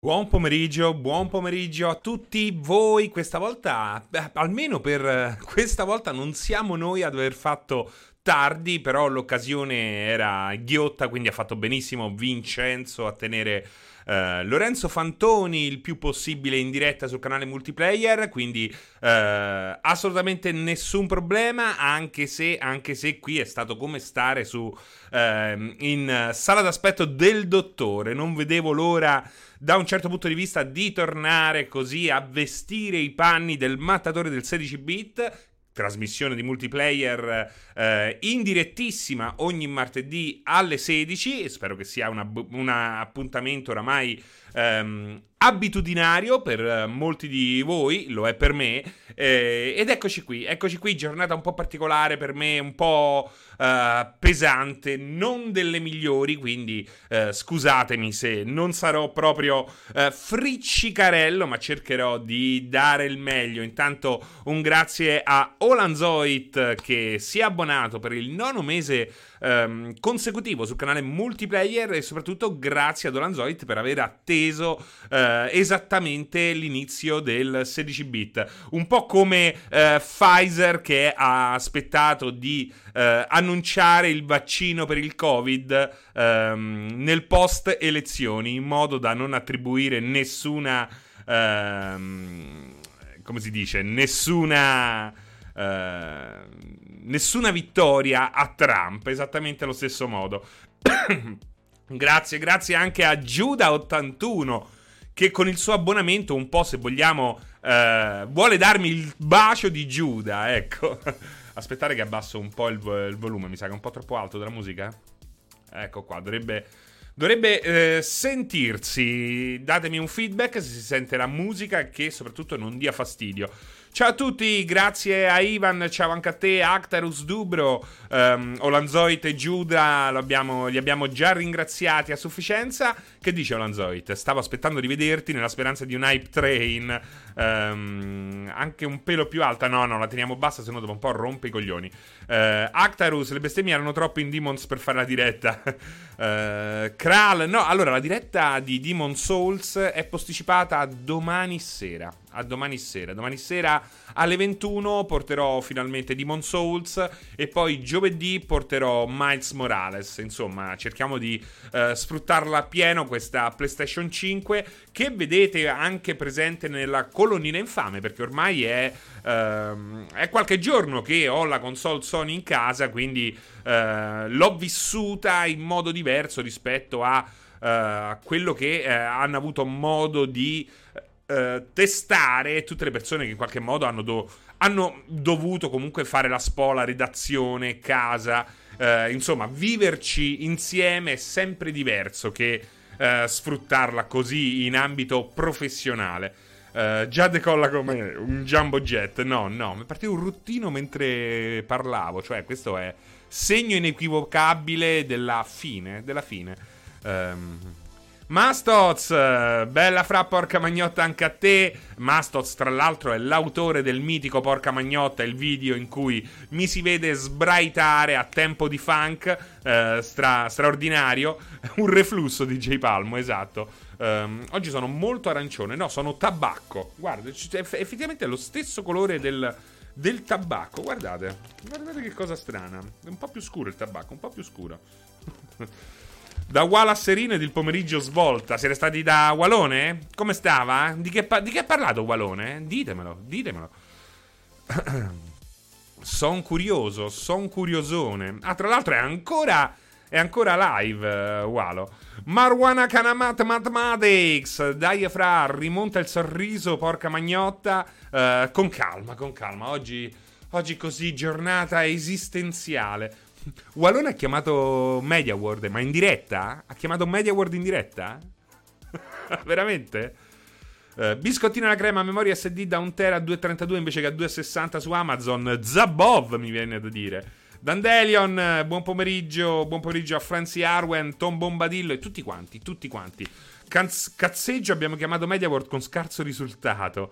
Buon pomeriggio, buon pomeriggio a tutti voi. Questa volta, almeno per eh, questa volta, non siamo noi ad aver fatto tardi, però l'occasione era ghiotta, quindi ha fatto benissimo Vincenzo a tenere Uh, Lorenzo Fantoni il più possibile in diretta sul canale multiplayer, quindi uh, assolutamente nessun problema, anche se, anche se, qui è stato come stare su, uh, in sala d'aspetto del dottore, non vedevo l'ora da un certo punto di vista di tornare così a vestire i panni del mattatore del 16 bit trasmissione di multiplayer eh, in direttissima ogni martedì alle 16. Spero che sia un appuntamento oramai ehm, abitudinario per eh, molti di voi, lo è per me. Eh, ed eccoci qui, eccoci qui, giornata un po' particolare per me, un po' eh, pesante, non delle migliori, quindi eh, scusatemi se non sarò proprio eh, friccicarello, ma cercherò di dare il meglio. Intanto un grazie a Olanzoit che si è abbonato per il nono mese ehm, consecutivo sul canale multiplayer e soprattutto grazie ad Olanzoit per aver atteso eh, esattamente l'inizio del 16 bit. Un po' come eh, Pfizer che ha aspettato di eh, annunciare il vaccino per il Covid ehm, nel post elezioni in modo da non attribuire nessuna... Ehm, come si dice? Nessuna... Uh, nessuna vittoria a Trump, esattamente allo stesso modo. grazie, grazie anche a Giuda81 che con il suo abbonamento un po', se vogliamo, eh, vuole darmi il bacio di Giuda, ecco. Aspettare che abbasso un po' il, il, volume, mi sa che è un po' troppo alto della musica. Ecco qua, dovrebbe... Dovrebbe eh, sentirsi, datemi un feedback se si sente la musica che soprattutto non dia fastidio. Ciao a tutti, grazie a Ivan, ciao anche a te, Actarus Dubro, um, Olanzoit e Giuda, li abbiamo già ringraziati a sufficienza. Che dice Olanzoit? Stavo aspettando di vederti nella speranza di un hype train, um, anche un pelo più alta. No, no, la teniamo bassa, se no dopo un po' rompe i coglioni. Uh, Actarus, le bestemmie erano troppo in Demons per fare la diretta. uh, Kral, no, allora la diretta di Demon Souls è posticipata a domani sera a domani sera. Domani sera alle 21 porterò finalmente Demon Souls e poi giovedì porterò Miles Morales. Insomma, cerchiamo di uh, sfruttarla pieno questa PlayStation 5 che vedete anche presente nella colonnina infame perché ormai è, uh, è qualche giorno che ho la console Sony in casa, quindi uh, l'ho vissuta in modo diverso rispetto a Uh, quello che uh, hanno avuto modo di eh, testare tutte le persone che in qualche modo hanno, do- hanno dovuto comunque fare la spola, redazione, casa. Eh, insomma, viverci insieme è sempre diverso che eh, sfruttarla così in ambito professionale. Uh, già decolla come un jumbo jet. No, no, mi è partito un ruttino mentre parlavo. Cioè, questo è segno inequivocabile della fine. Della fine. Um, Mastoz, bella fra porca magnotta anche a te. Mastoz, tra l'altro, è l'autore del mitico Porca Magnotta, il video in cui mi si vede sbraitare a tempo di funk, eh, stra- straordinario. Un reflusso di J Palmo, esatto. Um, oggi sono molto arancione, no, sono tabacco. Guarda, effettivamente è lo stesso colore del, del tabacco. Guardate, guardate che cosa strana. È un po' più scuro il tabacco, un po' più scuro. Da Walasserino ed il pomeriggio svolta. Siete stati da Walone? Come stava? Di che, pa- di che ha parlato Walone? Ditemelo, ditemelo. son curioso, son curiosone. Ah, tra l'altro è ancora... È ancora live, uh, Walo. Marwana Kanamat Mathematics. Dai, fra, rimonta il sorriso, porca magnotta. Uh, con calma, con calma. Oggi, oggi così, giornata esistenziale. Wallone ha chiamato Media World, ma in diretta? Ha chiamato Media World in diretta? Veramente? Uh, biscottino alla crema, memoria SD da 1 tera a 2,32 invece che a 2,60 su Amazon. Zabov mi viene da dire. Dandelion, buon pomeriggio, buon pomeriggio a Franzi Arwen, Tom Bombadillo e tutti quanti, tutti quanti. Caz- cazzeggio abbiamo chiamato MediaWorld con scarso risultato.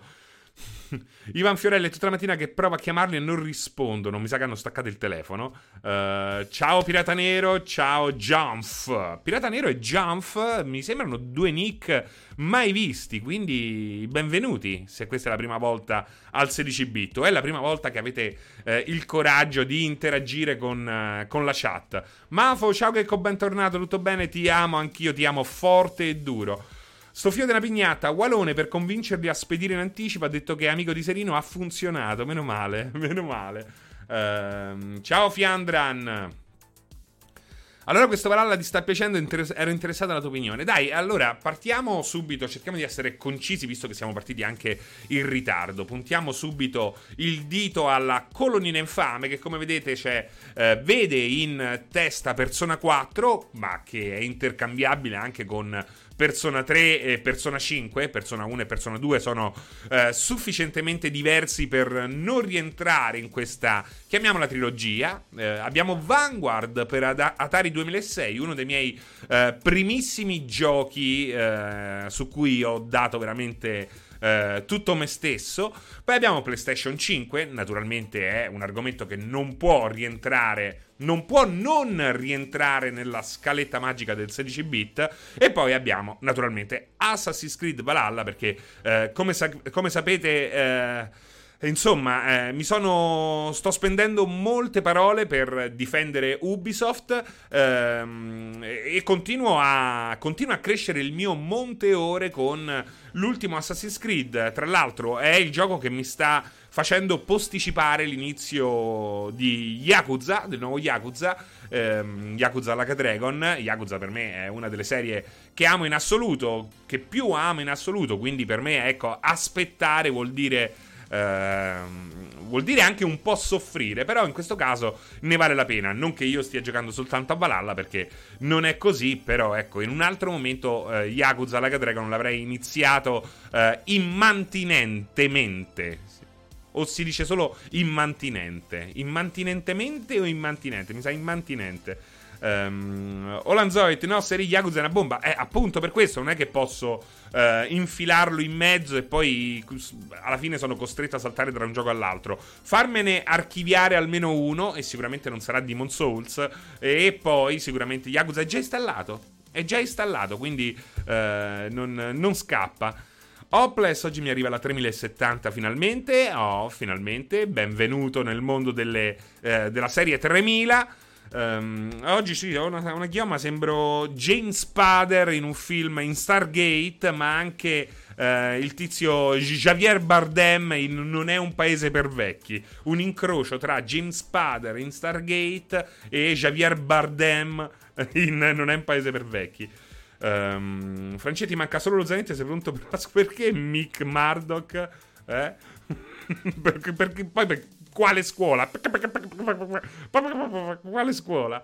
Ivan Fiorelli è tutta la mattina che prova a chiamarli e non rispondono. Mi sa che hanno staccato il telefono. Uh, ciao Pirata Nero, ciao Jump. Pirata Nero e Jump mi sembrano due nick mai visti, quindi benvenuti se questa è la prima volta al 16 bit. È la prima volta che avete eh, il coraggio di interagire con, eh, con la chat. Mafo, ciao che bentornato, tutto bene? Ti amo, anch'io ti amo forte e duro. Sto della pignata, Walone per convincervi a spedire in anticipo ha detto che amico di Serino ha funzionato, meno male, meno male. Uh, ciao Fiandran. Allora questo Valhalla ti sta piacendo, ero interessato alla tua opinione. Dai, allora partiamo subito, cerchiamo di essere concisi visto che siamo partiti anche in ritardo. Puntiamo subito il dito alla colonnina infame che come vedete eh, vede in testa Persona 4, ma che è intercambiabile anche con Persona 3 e Persona 5, Persona 1 e Persona 2 sono eh, sufficientemente diversi per non rientrare in questa, chiamiamola trilogia. Eh, abbiamo Vanguard per Atari 2006, uno dei miei eh, primissimi giochi eh, su cui ho dato veramente eh, tutto me stesso. Poi abbiamo PlayStation 5, naturalmente è un argomento che non può rientrare, non può non rientrare nella scaletta magica del 16 bit. E poi abbiamo naturalmente Assassin's Creed Valhalla, perché eh, come, sa- come, sapete... Eh, Insomma, eh, mi sono. Sto spendendo molte parole per difendere Ubisoft ehm, e continuo a, continuo a crescere il mio monte ore con l'ultimo Assassin's Creed. Tra l'altro, è il gioco che mi sta facendo posticipare l'inizio di Yakuza, del nuovo Yakuza. Ehm, Yakuza Like a Dragon. Yakuza per me è una delle serie che amo in assoluto, che più amo in assoluto. Quindi per me, ecco, aspettare vuol dire Ehm, vuol dire anche un po' soffrire, però in questo caso ne vale la pena. Non che io stia giocando soltanto a Valhalla, perché non è così, però ecco, in un altro momento eh, Yakuza Like Dragon l'avrei iniziato eh, immantinentemente. O si dice solo immantinente? Immantinentemente o immantinente? Mi sa immantinente. Um, Olanzoit, no, serie Yakuza è una bomba. Eh, appunto per questo non è che posso uh, infilarlo in mezzo e poi alla fine sono costretto a saltare tra un gioco all'altro. Farmene archiviare almeno uno, e sicuramente non sarà Demon Souls. E poi sicuramente Yakuza è già installato. È già installato, quindi uh, non, non scappa. Hopeless oggi mi arriva la 3070 finalmente. Oh, finalmente. Benvenuto nel mondo delle, eh, della serie 3000. Um, oggi sì, ho una, una chioma, sembro James Spader in un film in Stargate, ma anche uh, il tizio Javier Bardem in Non è un paese per vecchi. Un incrocio tra James Spader in Stargate e Javier Bardem in Non è un paese per vecchi. Um, Francetti manca solo lo zanetti sei pronto per perché Mick Murdoch? Eh? perché, perché, poi perché, quale scuola? Quale scuola?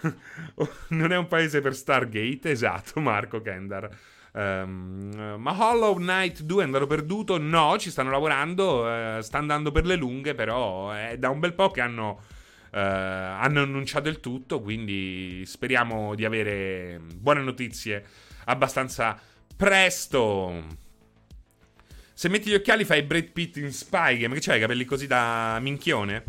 non è un paese per Stargate? Esatto, Marco Kendar. Um, ma Hollow Knight 2 è andato perduto? No, ci stanno lavorando, uh, sta andando per le lunghe, però è da un bel po' che hanno, uh, hanno annunciato il tutto, quindi speriamo di avere buone notizie abbastanza presto. Se metti gli occhiali fai Brad Pitt in Spy Game. Che c'hai i capelli così da minchione?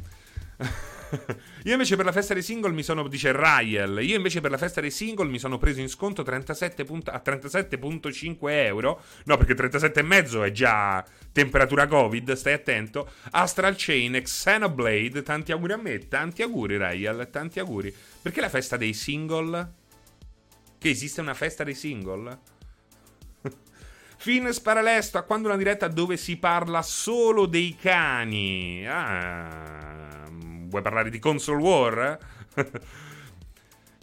Io invece per la festa dei single mi sono, dice Ryle, io invece per la festa dei single mi sono preso in sconto 37 punt- a 37,5 euro. No, perché 37,5 è già temperatura Covid, stai attento. Astral Chain, Xenoblade, tanti auguri a me, tanti auguri Ryle, tanti auguri. Perché la festa dei single? Che esiste una festa dei single? Finn Sparalesto a quando una diretta dove si parla solo dei cani. Ah, vuoi parlare di console war?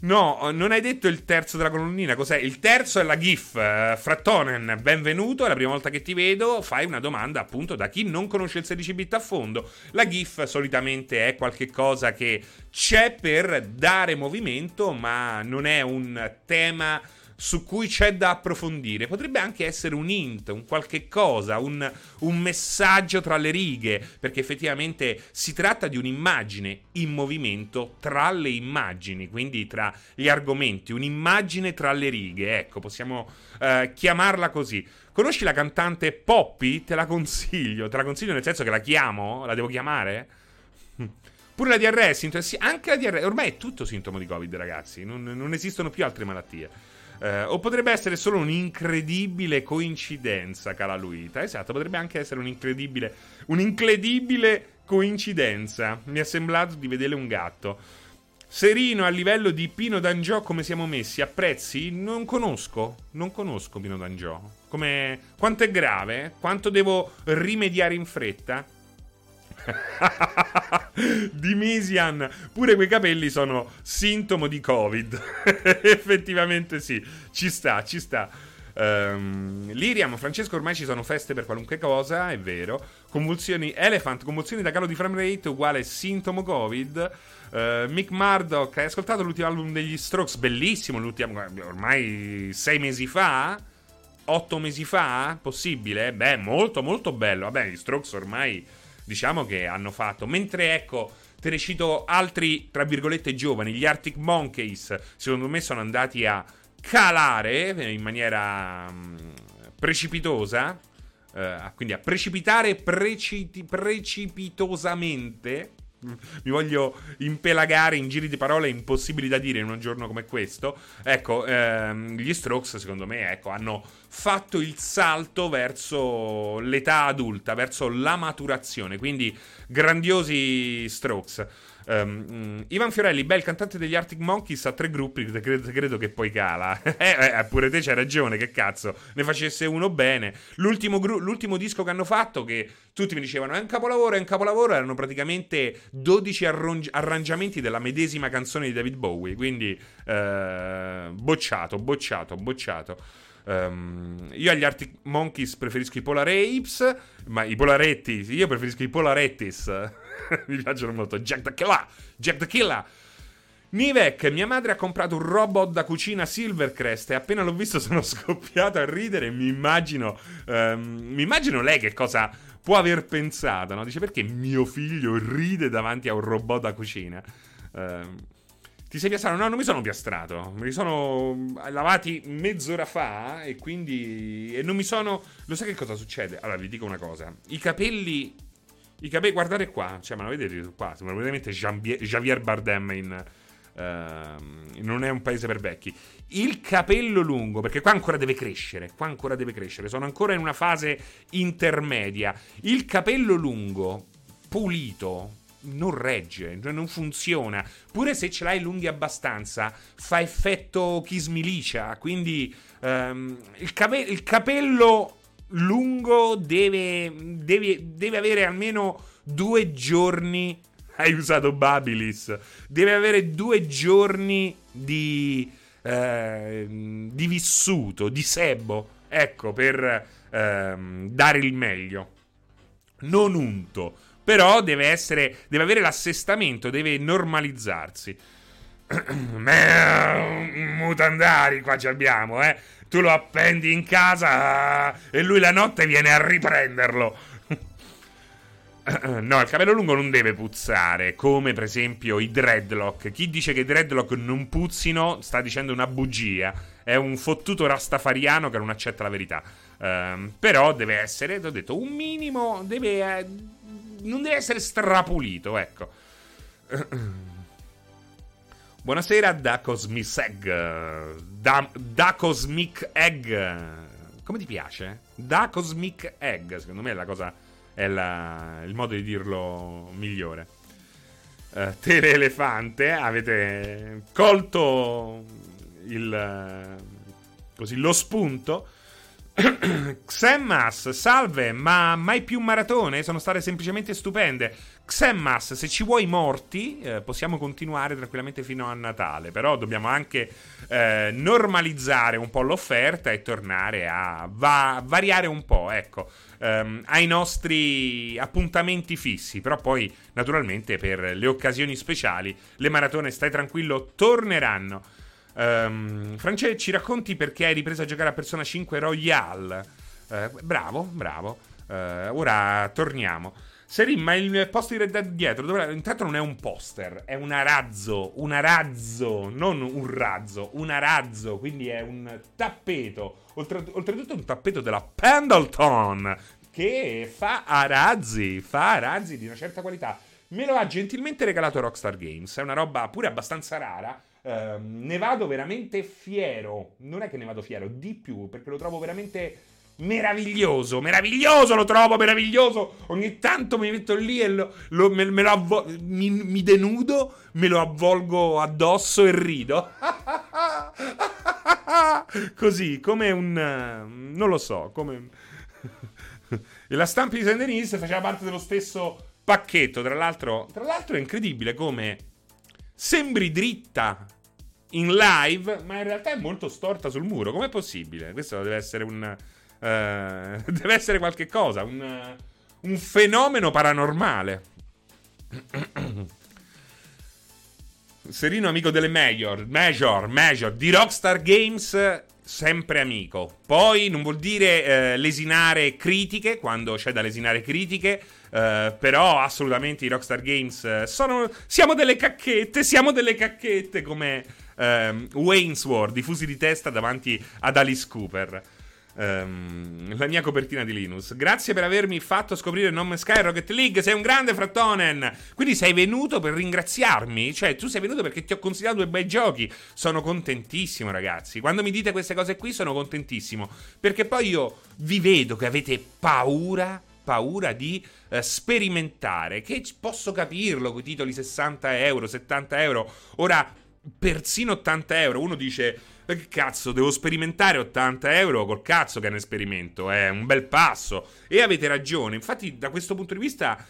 No, non hai detto il terzo della colonnina. Cos'è? Il terzo è la GIF. Uh, Frattonen, benvenuto. È la prima volta che ti vedo. Fai una domanda appunto da chi non conosce il 16 bit a fondo. La GIF solitamente è qualcosa che c'è per dare movimento, ma non è un tema su cui c'è da approfondire. Potrebbe anche essere un hint, un qualche cosa, un, un, messaggio tra le righe, perché effettivamente si tratta di un'immagine in movimento tra le immagini, quindi tra gli argomenti, un'immagine tra le righe, ecco, possiamo eh, chiamarla così. Conosci la cantante Poppy? Te la consiglio, te la consiglio nel senso che la chiamo, la devo chiamare? Pure la DRS, anche la DRS, ormai è tutto sintomo di Covid, ragazzi, non, non esistono più altre malattie. Eh, o potrebbe essere solo un'incredibile coincidenza, cara Luita. Esatto, potrebbe anche essere un'incredibile, un'incredibile coincidenza. Mi è sembrato di vedere un gatto. Serino a livello di Pino D'Angiò come siamo messi? A prezzi? Non conosco, non conosco Pino D'Angiò. Come... Quanto è grave? Quanto devo rimediare in fretta? Dimisian, pure quei capelli sono sintomo di Covid. Effettivamente sì, ci sta, ci sta. Um, Liriam, Francesco, ormai ci sono feste per qualunque cosa, è vero. Convulsioni Elephant, convulsioni da calo di frame rate uguale sintomo Covid. Uh, Mick Murdoch, hai ascoltato l'ultimo album degli Strokes? Bellissimo, l'ultimo, ormai sei mesi fa. Otto mesi fa? Possibile? Beh, molto, molto bello. Vabbè, gli Strokes ormai diciamo che hanno fatto. Mentre ecco, te ne cito altri, tra virgolette, giovani, gli Arctic Monkeys, secondo me sono andati a calare in maniera mh, mm, precipitosa, eh, quindi a precipitare preciti- precipitosamente mi voglio impelagare in giri di parole impossibili da dire in un giorno come questo. Ecco, ehm, gli Strokes, secondo me, ecco, hanno fatto il salto verso l'età adulta, verso la maturazione. Quindi, grandiosi Strokes. Um, Ivan Fiorelli, beh, il cantante degli Arctic Monkeys ha tre gruppi, credo, credo che poi cala. eh, eh, pure te c'hai ragione, che cazzo, ne facesse uno bene. L'ultimo, gru- l'ultimo, disco che hanno fatto, che tutti mi dicevano è un capolavoro, è un capolavoro, erano praticamente 12 arrong- arrangiamenti della medesima canzone di David Bowie, quindi eh, bocciato, bocciato, bocciato. Um, io agli Arctic Monkeys preferisco i Polar Apes, ma i Polaretti, io preferisco i Polarettis. mi piacciono molto. Jack the Killer! Jack the Killer! Nivek, mia madre ha comprato un robot da cucina Silvercrest e appena l'ho visto sono scoppiato a ridere mi immagino, um, mi immagino lei che cosa può aver pensato, no? Dice perché mio figlio ride davanti a un robot da cucina. Um, ti sei piastrato? No, non mi sono piastrato. Mi sono lavati mezz'ora fa e quindi... E non mi sono... Lo sai che cosa succede? Allora, vi dico una cosa. I capelli i capelli, guardate qua, cioè, ma lo vedete qua? Sembra veramente Javier Bardem in. Uh, non è un paese per vecchi. Il capello lungo, perché qua ancora deve crescere. Qua ancora deve crescere. Sono ancora in una fase intermedia. Il capello lungo, pulito, non regge, cioè non funziona. Pure se ce l'hai lunghi abbastanza, fa effetto chismilicia. Quindi um, il, cape- il capello lungo deve, deve, deve avere almeno due giorni. Hai usato Babilis. Deve avere due giorni di, eh, di vissuto, di sebo. Ecco, per eh, dare il meglio. Non unto. Però deve essere. Deve avere l'assestamento, deve normalizzarsi. Mutandari qua ci abbiamo, eh tu lo appendi in casa e lui la notte viene a riprenderlo. No, il capello lungo non deve puzzare, come per esempio i dreadlock. Chi dice che i dreadlock non puzzino sta dicendo una bugia. È un fottuto rastafariano che non accetta la verità. Um, però deve essere, ti ho detto, un minimo, deve, eh, non deve essere strapulito, ecco. Buonasera da Cosmic Egg. Da, da, Cosmic Egg. Come ti piace? Da Cosmic Egg. Secondo me è la cosa. È la, il modo di dirlo migliore. Uh, Tele Elefante. Avete colto il. Così lo spunto. Xemmas, salve, ma mai più maratone? Sono state semplicemente stupende. Xemmas, se ci vuoi morti, eh, possiamo continuare tranquillamente fino a Natale, però dobbiamo anche eh, normalizzare un po' l'offerta e tornare a va- variare un po', ecco, ehm, ai nostri appuntamenti fissi, però poi naturalmente per le occasioni speciali le maratone, stai tranquillo, torneranno. Um, France, ci racconti perché hai ripreso a giocare a Persona 5 Royale? Uh, bravo, bravo. Uh, ora torniamo. Serin, ma il posto di Red Dead dietro, dove... intanto non è un poster, è un arazzo, un arazzo, non un razzo, un arazzo, quindi è un tappeto, Oltre, oltretutto un tappeto della Pendleton, che fa arazzi, fa arazzi di una certa qualità. Me lo ha gentilmente regalato Rockstar Games, è una roba pure abbastanza rara, Uh, ne vado veramente fiero. Non è che ne vado fiero, di più, perché lo trovo veramente meraviglioso. Meraviglioso, lo trovo meraviglioso. Ogni tanto mi metto lì e lo, lo, me, me lo avvo- mi, mi, denudo, me lo avvolgo addosso e rido. Così, come un... non lo so, come... e la stampa di Saint faceva parte dello stesso pacchetto. Tra l'altro, tra l'altro è incredibile come sembri dritta in live, ma in realtà è molto storta sul muro. Com'è possibile? Questo deve essere un. Uh, deve essere qualche cosa, un, un fenomeno paranormale. Serino amico delle Major, Major, Major, di Rockstar Games sempre amico. Poi non vuol dire eh, lesinare critiche, quando c'è da lesinare critiche, eh, però assolutamente i Rockstar Games eh, sono... Siamo delle cacchette, siamo delle cacchette come ehm, Waynesworth, diffusi di testa davanti ad Alice Cooper. Um, la mia copertina di Linus. Grazie per avermi fatto scoprire No Man's Sky Rocket League. Sei un grande Frattonen. Quindi sei venuto per ringraziarmi? Cioè, tu sei venuto perché ti ho consigliato due bei giochi. Sono contentissimo, ragazzi. Quando mi dite queste cose qui, sono contentissimo. Perché poi io vi vedo che avete paura. Paura di eh, sperimentare. Che posso capirlo con i titoli 60 euro, 70 euro. Ora, persino 80 euro. Uno dice che cazzo, devo sperimentare 80 euro col cazzo che è un esperimento, è un bel passo. E avete ragione, infatti da questo punto di vista,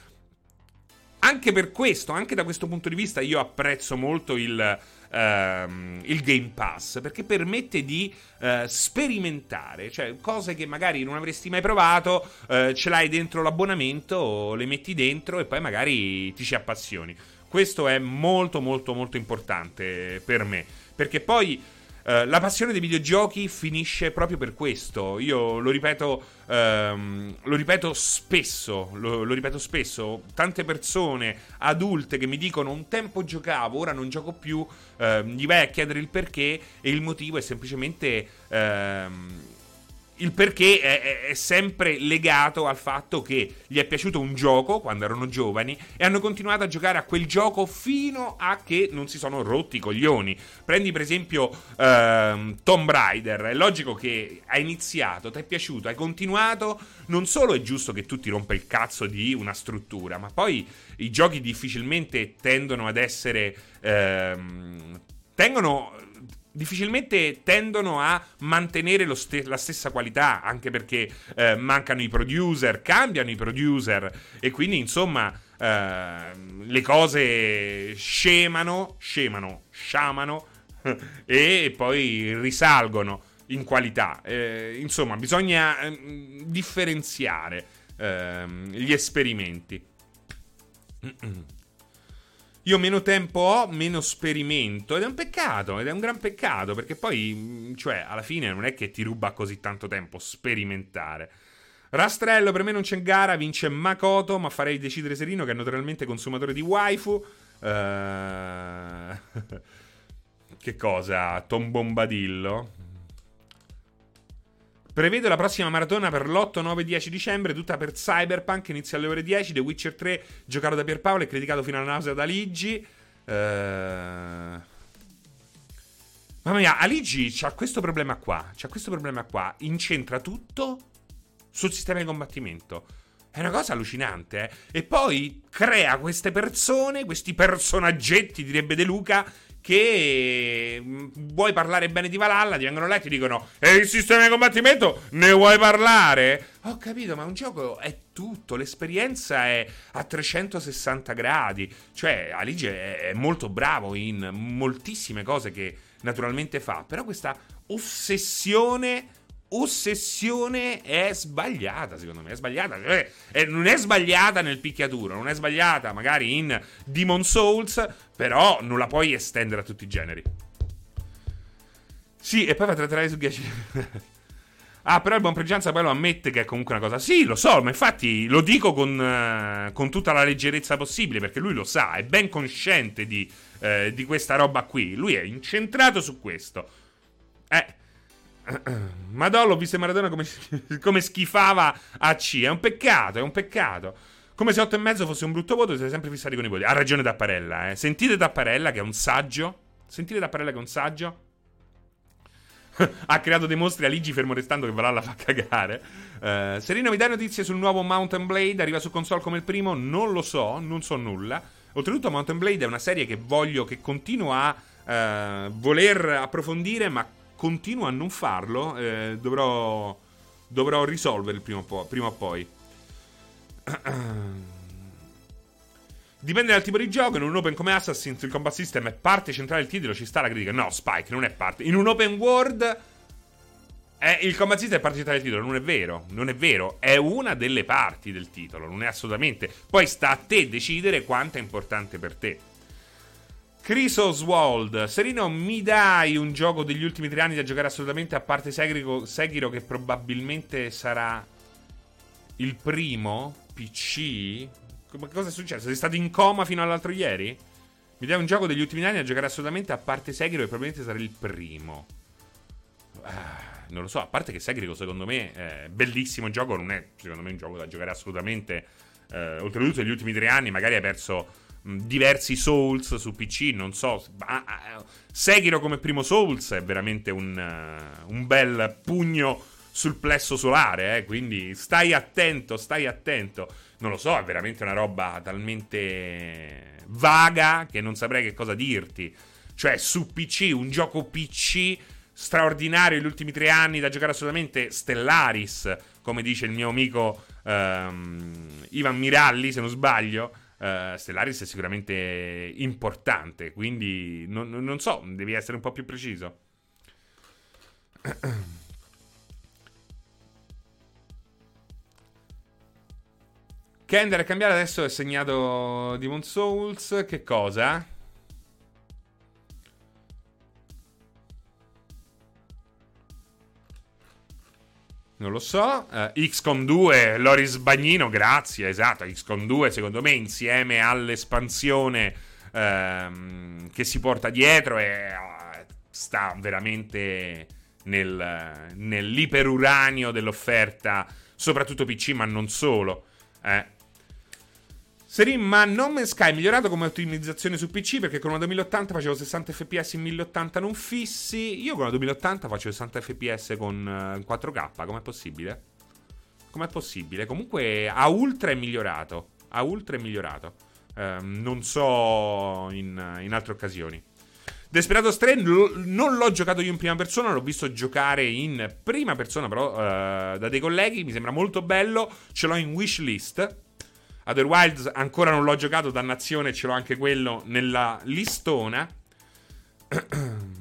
anche per questo, anche da questo punto di vista io apprezzo molto il... Uh, il Game Pass perché permette di uh, sperimentare, cioè cose che magari non avresti mai provato, uh, ce l'hai dentro l'abbonamento, le metti dentro e poi magari ti ci appassioni. Questo è molto molto molto importante per me, perché poi Uh, la passione dei videogiochi finisce proprio per questo. Io lo ripeto, um, lo ripeto spesso. Lo, lo, ripeto spesso. Tante persone adulte che mi dicono: Un tempo giocavo, ora non gioco più. Uh, gli vai a chiedere il perché, e il motivo è semplicemente. Uh, il perché è, è, sempre legato al fatto che gli è piaciuto un gioco quando erano giovani e hanno continuato a giocare a quel gioco fino a che non si sono rotti i coglioni. Prendi per esempio uh, Tomb Raider, è logico che hai iniziato, ti è piaciuto, hai continuato, non solo è giusto che tu ti rompa il cazzo di una struttura, ma poi i giochi difficilmente tendono ad essere... Uh, tengono difficilmente tendono a mantenere ste- la stessa qualità, anche perché eh, mancano i producer, cambiano i producer e quindi insomma eh, le cose scemano, scemano, sciamano e poi risalgono in qualità. Eh, insomma, bisogna ehm, differenziare ehm, gli esperimenti. Io meno tempo ho, meno sperimento. Ed è un peccato, ed è un gran peccato, perché poi, mm, cioè, alla fine non è che ti ruba così tanto tempo sperimentare. Rastrello, per me non c'è gara, vince Makoto, ma farei decidere Serino, che è naturalmente consumatore di waifu. Uh... che cosa? Tom Bombadillo? Prevedo la prossima maratona per l'8, 9, 10 dicembre, tutta per Cyberpunk, inizia alle ore 10, The Witcher 3, giocato da Pierpaolo e criticato fino alla nausea da Ligi. Uh... Mamma mia, Aligi c'ha questo problema qua, c'ha questo problema qua, incentra tutto sul sistema di combattimento. È una cosa allucinante, eh? E poi crea queste persone, questi personaggetti, direbbe De Luca, che mm, vuoi parlare bene di Valhalla, ti vengono là e ti dicono E il sistema di combattimento ne vuoi parlare? Ho capito, ma un gioco è tutto, l'esperienza è a 360 gradi. Cioè, Alige è molto bravo in moltissime cose che naturalmente fa, però questa ossessione ossessione è sbagliata, secondo me. È sbagliata. Cioè, è, non è sbagliata nel picchiaturo, non è sbagliata magari in Demon Souls, però non la puoi estendere a tutti i generi. Sì, e poi fa trattare su ghiaccio. ah, però il buon pregianza poi lo ammette che è comunque una cosa. Sì, lo so, ma infatti lo dico con, uh, con tutta la leggerezza possibile, perché lui lo sa, è ben consciente di, uh, di questa roba qui. Lui è incentrato su questo. Eh. Madonna, l'ho visto Maradona come, come schifava a C. È un peccato, è un peccato. Come se 8 e mezzo fosse un brutto voto, siete sempre fissati con i voti. Ha ragione Tapparella, eh. Sentite Tapparella che è un saggio. Sentite Tapparella che è un saggio. ha creato dei mostri a Ligi fermo restando che Valhalla fa cagare. Uh, Serino, mi dai notizie sul nuovo Mountain Blade? Arriva su console come il primo? Non lo so, non so nulla. Oltretutto Mountain Blade è una serie che voglio, che continuo a uh, voler approfondire, ma continuo a non farlo. Uh, dovrò, dovrò risolvere prima o, prima o poi. Dipende dal tipo di gioco. In un open come Assassin's il combat system è parte centrale del titolo. Ci sta la critica. No, Spike non è parte. In un open world. È, il combat system è parte centrale del titolo. Non è vero. Non è vero. È una delle parti del titolo. Non è assolutamente. Poi sta a te decidere quanto è importante per te. Chris Oswald, Serino, mi dai un gioco degli ultimi tre anni da giocare assolutamente a parte Sekiro, Sekiro che probabilmente sarà il primo PC? Ma cosa è successo? Sei stato in coma fino all'altro ieri? Mi dai un gioco degli ultimi anni a giocare assolutamente a parte Sekiro e probabilmente sarà il primo. Ah, non lo so, a parte che Sekiro secondo me è bellissimo gioco, non è secondo me un gioco da giocare assolutamente. Eh, oltretutto negli ultimi tre anni magari hai perso diversi Souls su PC, non so. Ma, uh, Sekiro come primo Souls è veramente un, uh, un bel pugno sul plesso solare, eh, quindi stai attento, stai attento. Non lo so, è veramente una roba talmente vaga che non saprei che cosa dirti. Cioè, su PC, un gioco PC straordinario negli ultimi tre anni da giocare assolutamente Stellaris, come dice il mio amico um, Ivan Miralli, se non sbaglio. Uh, Stellaris è sicuramente importante, quindi non, non so, devi essere un po' più preciso. Kender è cambiato, adesso è segnato Demon Souls. Che cosa? Non lo so. Uh, XCOM 2, Loris Bagnino, grazie. Esatto, XCOM 2 secondo me insieme all'espansione uh, che si porta dietro e, uh, sta veramente nel, nell'iperuranio dell'offerta, soprattutto PC ma non solo. Eh. Serin, ma No Man's Sky è migliorato come ottimizzazione su PC perché con una 2080 facevo 60 fps in 1080 non fissi. Io con una 2080 faccio 60 fps con uh, eh, 4K. Com'è possibile? Com'è possibile? Comunque a ultra è migliorato. A ultra è migliorato. Uh, non so in, in, altre occasioni. Desperados 3 l- non l'ho giocato io in prima persona, l'ho visto giocare in prima persona però uh, da dei colleghi. Mi sembra molto bello. Ce l'ho in wishlist. Other Wilds ancora non l'ho giocato, dannazione, ce l'ho anche quello nella listona.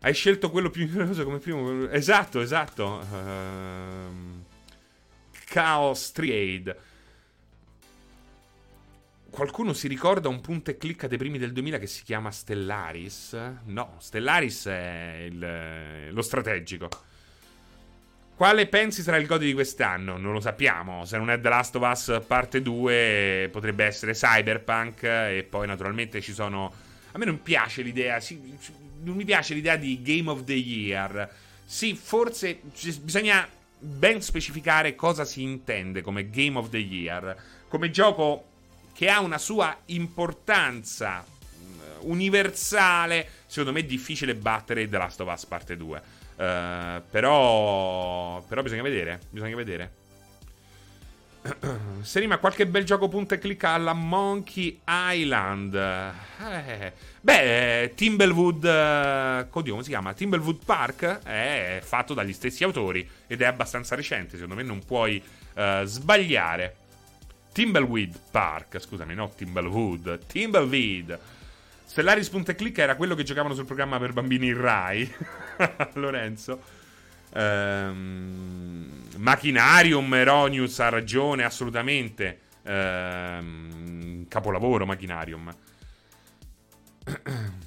Hai scelto quello più numeroso come primo. Esatto, esatto. Uh, Chaos Triade. Qualcuno si ricorda un punto e clicca dei primi del 2000 che si chiama Stellaris? No, Stellaris è il, lo strategico. Quale pensi sarà il godi di quest'anno? Non lo sappiamo. Se non è The Last of Us parte 2, potrebbe essere Cyberpunk. E poi, naturalmente, ci sono. A me non piace l'idea. non mi piace l'idea di Game of the Year. Sì, forse bisogna ben specificare cosa si intende come Game of the Year. Come gioco che ha una sua importanza mm, universale. Secondo me è difficile battere The Last of Us parte 2. Uh, però, però bisogna vedere. Bisogna vedere. Se rima qualche bel gioco punta e clicca alla Monkey Island. Eh, beh, Timblewood. Uh, oddio, come si chiama? Timblewood Park è fatto dagli stessi autori ed è abbastanza recente. Secondo me non puoi uh, sbagliare. Timbleweed Park, scusami, no Timblewood. Timbleweed. Stellaris punta clicca era quello che giocavano sul programma per bambini in Rai. Lorenzo. Ehm, Machinarium, Eronius ha ragione, assolutamente. Ehm, capolavoro, Machinarium.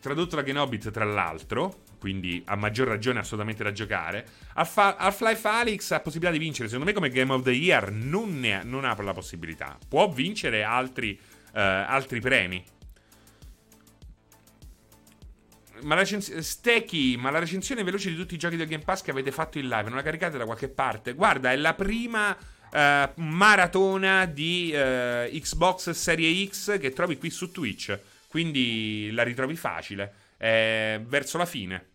tradotto da Genobit tra l'altro, quindi a maggior ragione assolutamente da giocare. Half-Life Alyx ha possibilità di vincere, secondo me come Game of the Year non, ne, non apre la possibilità. Può vincere altri, uh, altri premi. Ma la recensione. Stecky, ma la recensione veloce di tutti i giochi del Game Pass che avete fatto in live non la caricate da qualche parte? Guarda, è la prima uh, maratona di uh, Xbox Serie X che trovi qui su Twitch. Quindi la ritrovi facile. È verso la fine.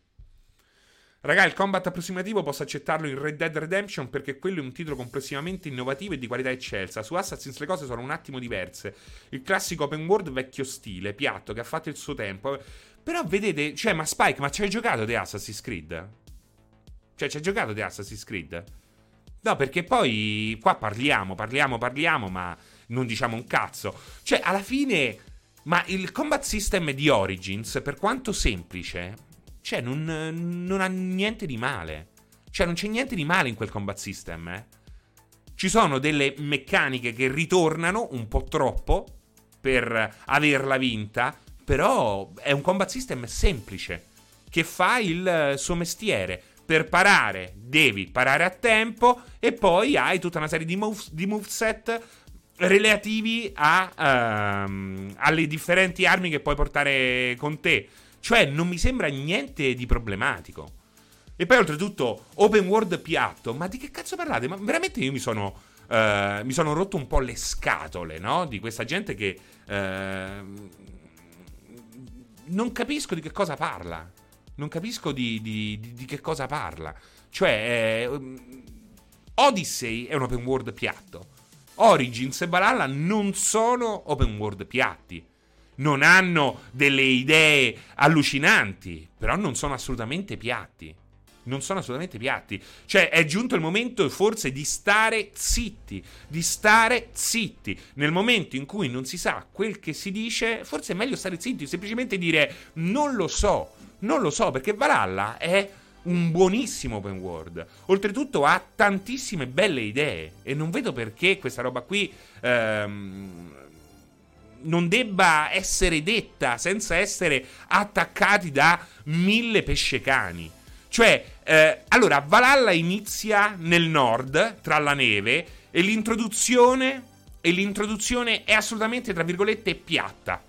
Raga, il combat approssimativo posso accettarlo in Red Dead Redemption perché quello è un titolo complessivamente innovativo e di qualità eccelsa. Su Assassin's le cose sono un attimo diverse. Il classico open world vecchio stile, piatto, che ha fatto il suo tempo. Però vedete, cioè, ma Spike, ma ci hai giocato di Assassin's Creed? Cioè, ci hai giocato di Assassin's Creed? No, perché poi qua parliamo, parliamo, parliamo, ma non diciamo un cazzo. Cioè, alla fine ma il combat system di Origins, per quanto semplice, cioè non, non ha niente di male. Cioè non c'è niente di male in quel combat system, eh. Ci sono delle meccaniche che ritornano un po' troppo per averla vinta, però è un combat system semplice che fa il suo mestiere. Per parare devi parare a tempo e poi hai tutta una serie di, move, di moveset relativi a, uh, alle differenti armi che puoi portare con te. Cioè, non mi sembra niente di problematico. E poi, oltretutto, open world piatto. Ma di che cazzo parlate? Ma veramente io mi sono. Uh, mi sono rotto un po' le scatole, no? Di questa gente che. Uh, non capisco di che cosa parla. Non capisco di, di, di, di che cosa parla. Cioè, eh, Odyssey è un open world piatto. Origins e Valhalla non sono open world piatti. Non hanno delle idee allucinanti, però non sono assolutamente piatti. Non sono assolutamente piatti. Cioè, è giunto il momento forse di stare zitti. Di stare zitti. Nel momento in cui non si sa quel che si dice, forse è meglio stare zitti. Semplicemente dire non lo so. Non lo so, perché Valhalla è un buonissimo open world. Oltretutto ha tantissime belle idee e non vedo perché questa roba qui ehm, non debba essere detta senza essere attaccati da mille pescecani. Cioè, eh, allora, Valhalla inizia nel nord, tra la neve, e l'introduzione, e l'introduzione è assolutamente, tra virgolette, piatta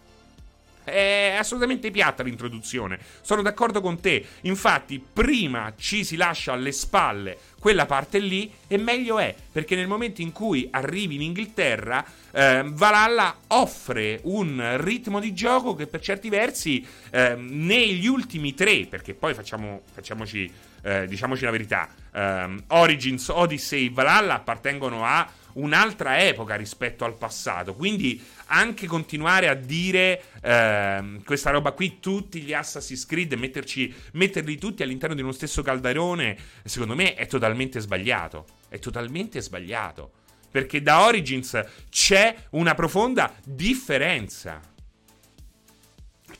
è assolutamente piatta l'introduzione. Sono d'accordo con te. Infatti, prima ci si lascia alle spalle quella parte lì, e meglio è. Perché nel momento in cui arrivi in Inghilterra, eh, Valhalla offre un ritmo di gioco che per certi versi, eh, negli ultimi tre, perché poi facciamo, facciamoci, eh, diciamoci la verità, ehm, Origins, Odyssey, Valhalla appartengono a un'altra epoca rispetto al passato. Quindi anche continuare a dire eh, questa roba qui, tutti gli Assassin's Creed, metterci, metterli tutti all'interno di uno stesso calderone, secondo me è totalmente sbagliato. È totalmente sbagliato. Perché da Origins c'è una profonda differenza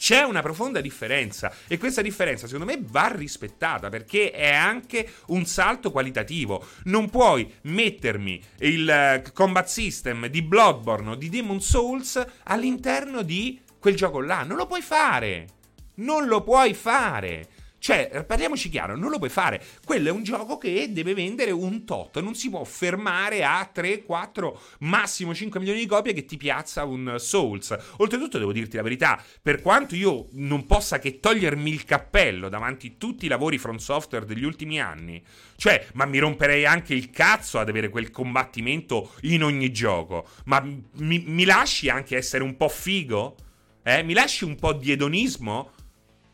c'è una profonda differenza e questa differenza secondo me va rispettata perché è anche un salto qualitativo. Non puoi mettermi il eh, combat system di Bloodborne o di Demon Souls all'interno di quel gioco là. Non lo puoi fare. Non lo puoi fare. Cioè, parliamoci chiaro, non lo puoi fare. Quello è un gioco che deve vendere un tot. Non si può fermare a 3, 4, massimo 5 milioni di copie che ti piazza un Souls. Oltretutto, devo dirti la verità, per quanto io non possa che togliermi il cappello davanti a tutti i lavori From Software degli ultimi anni, cioè, ma mi romperei anche il cazzo ad avere quel combattimento in ogni gioco. Ma mi, mi lasci anche essere un po' figo? Eh? Mi lasci un po' di edonismo?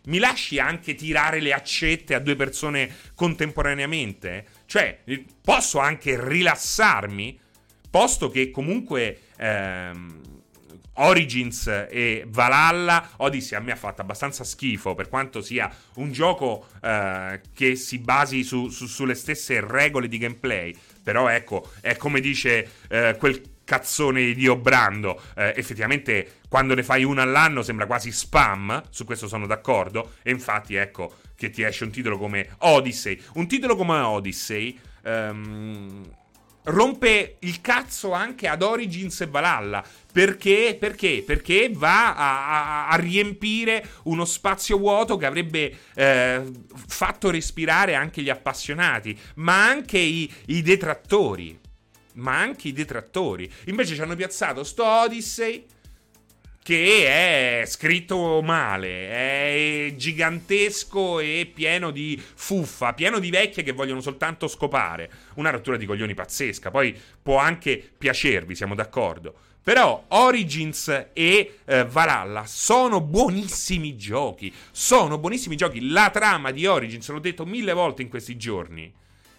Mi lasci anche tirare le accette a due persone contemporaneamente? Cioè, posso anche rilassarmi, posto che comunque ehm, Origins e Valhalla, Odyssey a me ha fatto abbastanza schifo, per quanto sia un gioco eh, che si basi su, su, sulle stesse regole di gameplay. Però ecco, è come dice eh, quel cazzone di Dio Brando. Eh, effettivamente, quando ne fai una all'anno sembra quasi spam. Su questo sono d'accordo. E infatti, ecco che ti esce un titolo come Odyssey. Un titolo come Odyssey. Um, rompe il cazzo anche ad Origins e Valhalla. Perché? Perché? Perché va a, a, a riempire uno spazio vuoto che avrebbe eh, fatto respirare anche gli appassionati, ma anche i, i detrattori. Ma anche i detrattori. Invece ci hanno piazzato sto Odyssey che è scritto male, è gigantesco e pieno di fuffa, pieno di vecchie che vogliono soltanto scopare. Una rottura di coglioni pazzesca. Poi può anche piacervi, siamo d'accordo. Però Origins e eh, Valhalla sono buonissimi giochi. Sono buonissimi giochi. La trama di Origins, l'ho detto mille volte in questi giorni.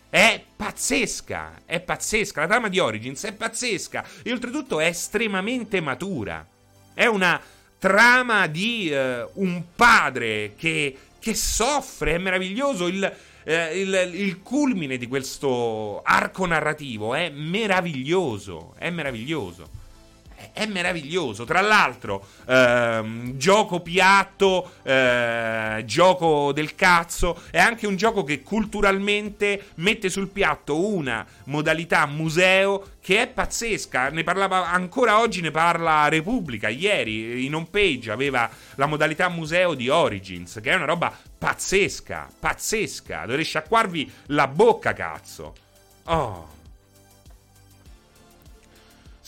È pazzesca, è pazzesca. La trama di Origins è pazzesca e oltretutto è estremamente matura. È una trama di uh, un padre che, che, soffre, è meraviglioso. Il, uh, il, il culmine di questo arco narrativo è meraviglioso, è meraviglioso è meraviglioso. Tra l'altro, ehm, gioco piatto, eh, gioco del cazzo, è anche un gioco che culturalmente mette sul piatto una modalità museo che è pazzesca. Ne parlava ancora oggi, ne parla Repubblica. Ieri in homepage aveva la modalità museo di Origins, che è una roba pazzesca, pazzesca. Dovrei sciacquarvi la bocca, cazzo. Oh.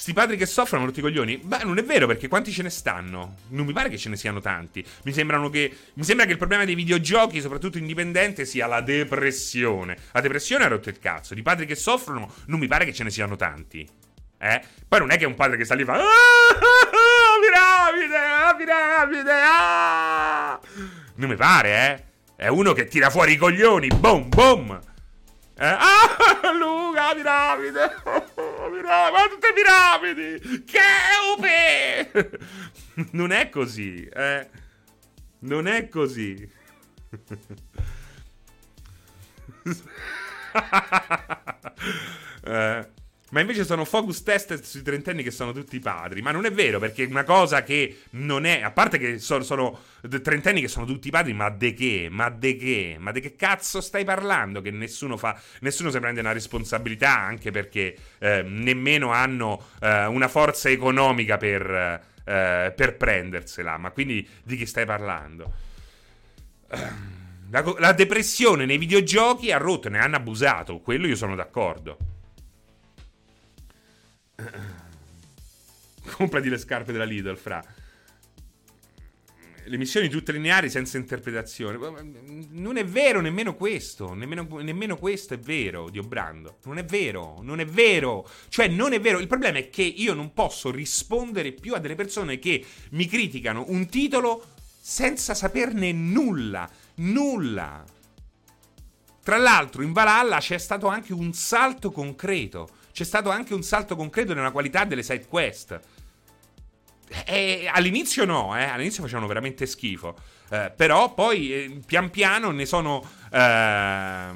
Sti padri che soffrono rotti coglioni? Beh, non è vero, perché quanti ce ne stanno? Non mi pare che ce ne siano tanti. Mi, che, mi sembra che il problema dei videogiochi, soprattutto indipendente, sia la depressione. La depressione ha rotto il cazzo. Di padri che soffrono, non mi pare che ce ne siano tanti. Eh? Poi non è che è un padre che sta lì e fa. Ah, piramide! Ah, piramide! Ah! Non mi pare, eh? È uno che tira fuori i coglioni. Boom, boom! Eh? Ah, Luca, piramide! piramide! Ma tutte piramidi! Che upe! Non è così, eh? Non è così. eh. Ma invece sono focus test sui trentenni che sono tutti padri. Ma non è vero, perché una cosa che non è. A parte che sono, sono trentenni che sono tutti padri, ma de che? Ma de che? Ma di che cazzo stai parlando? Che nessuno fa. Nessuno si prende una responsabilità, anche perché eh, nemmeno hanno eh, una forza economica per, eh, per prendersela. Ma quindi di che stai parlando? La, la depressione nei videogiochi ha rotto, ne hanno abusato. Quello io sono d'accordo. Comprati le scarpe della Lidl, fra. Le missioni tutte lineari senza interpretazione. Non è vero nemmeno questo. Nemmeno, nemmeno questo è vero, Dio Brando. Non è vero, non è vero. Cioè, non è vero. Il problema è che io non posso rispondere più a delle persone che mi criticano un titolo senza saperne nulla. Nulla. Tra l'altro, in Valhalla c'è stato anche un salto concreto c'è stato anche un salto concreto nella qualità delle side quest. E all'inizio no, eh, all'inizio facevano veramente schifo. Eh, però poi eh, pian piano ne sono eh,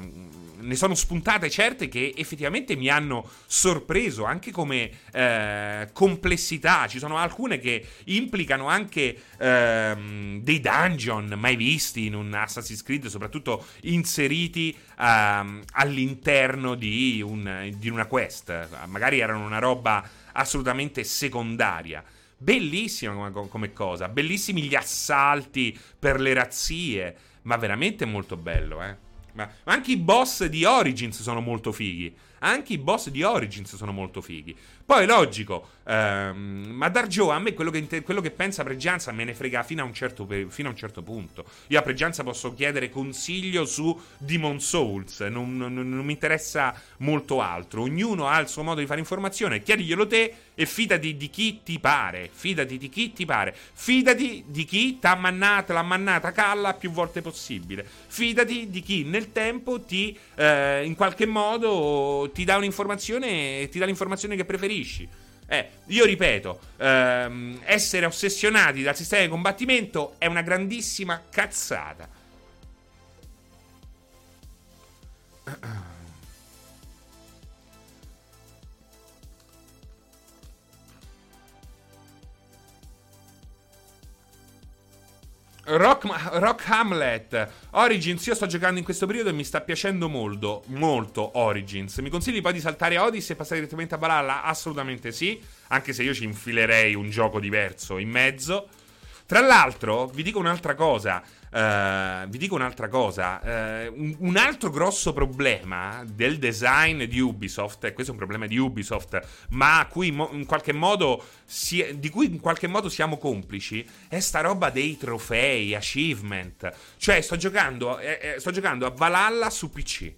ne sono spuntate certe che effettivamente mi hanno sorpreso anche come eh, complessità. Ci sono alcune che implicano anche ehm, dei dungeon mai visti in un Assassin's Creed, soprattutto inseriti ehm, all'interno di, un, di una quest. Magari erano una roba assolutamente secondaria. Bellissima come, come, cosa, bellissimi gli assalti per le razzie, ma veramente molto bello, eh. Ma, anche i boss di Origins sono molto fighi. Anche i boss di Origins sono molto fighi. Poi, logico, ehm, ma Darjo a me quello che, quello che, pensa Pregianza me ne frega fino a, un certo, fino a un certo punto. Io a Pregianza posso chiedere consiglio su Demon Souls, non, non, non, mi interessa molto altro. Ognuno ha il suo modo di fare informazione, chiediglielo te e fidati di chi ti pare. Fidati di chi ti pare. Fidati di chi t'ha mannata, l'ha mannata calla più volte possibile. Fidati di chi nel tempo ti, eh, in qualche modo, ti dà un'informazione, ti dà l'informazione che preferisci preferisci. Eh, io ripeto, ehm, essere ossessionati dal sistema di combattimento è una grandissima cazzata. Rock, Rock, Hamlet Origins io sto giocando in questo periodo e mi sta piacendo molto molto Origins. Mi consigli poi di saltare Odyssey e passare direttamente a Valhalla? assolutamente sì anche se io ci infilerei un gioco diverso in mezzo. Tra l'altro vi dico un'altra cosa Uh, vi dico un'altra cosa, uh, un, altro grosso problema del design di Ubisoft, e questo è un problema di Ubisoft, ma cui mo- si, di cui in qualche modo siamo complici, è sta roba dei trofei, achievement. Cioè sto giocando, eh, eh, sto giocando a Valhalla su PC.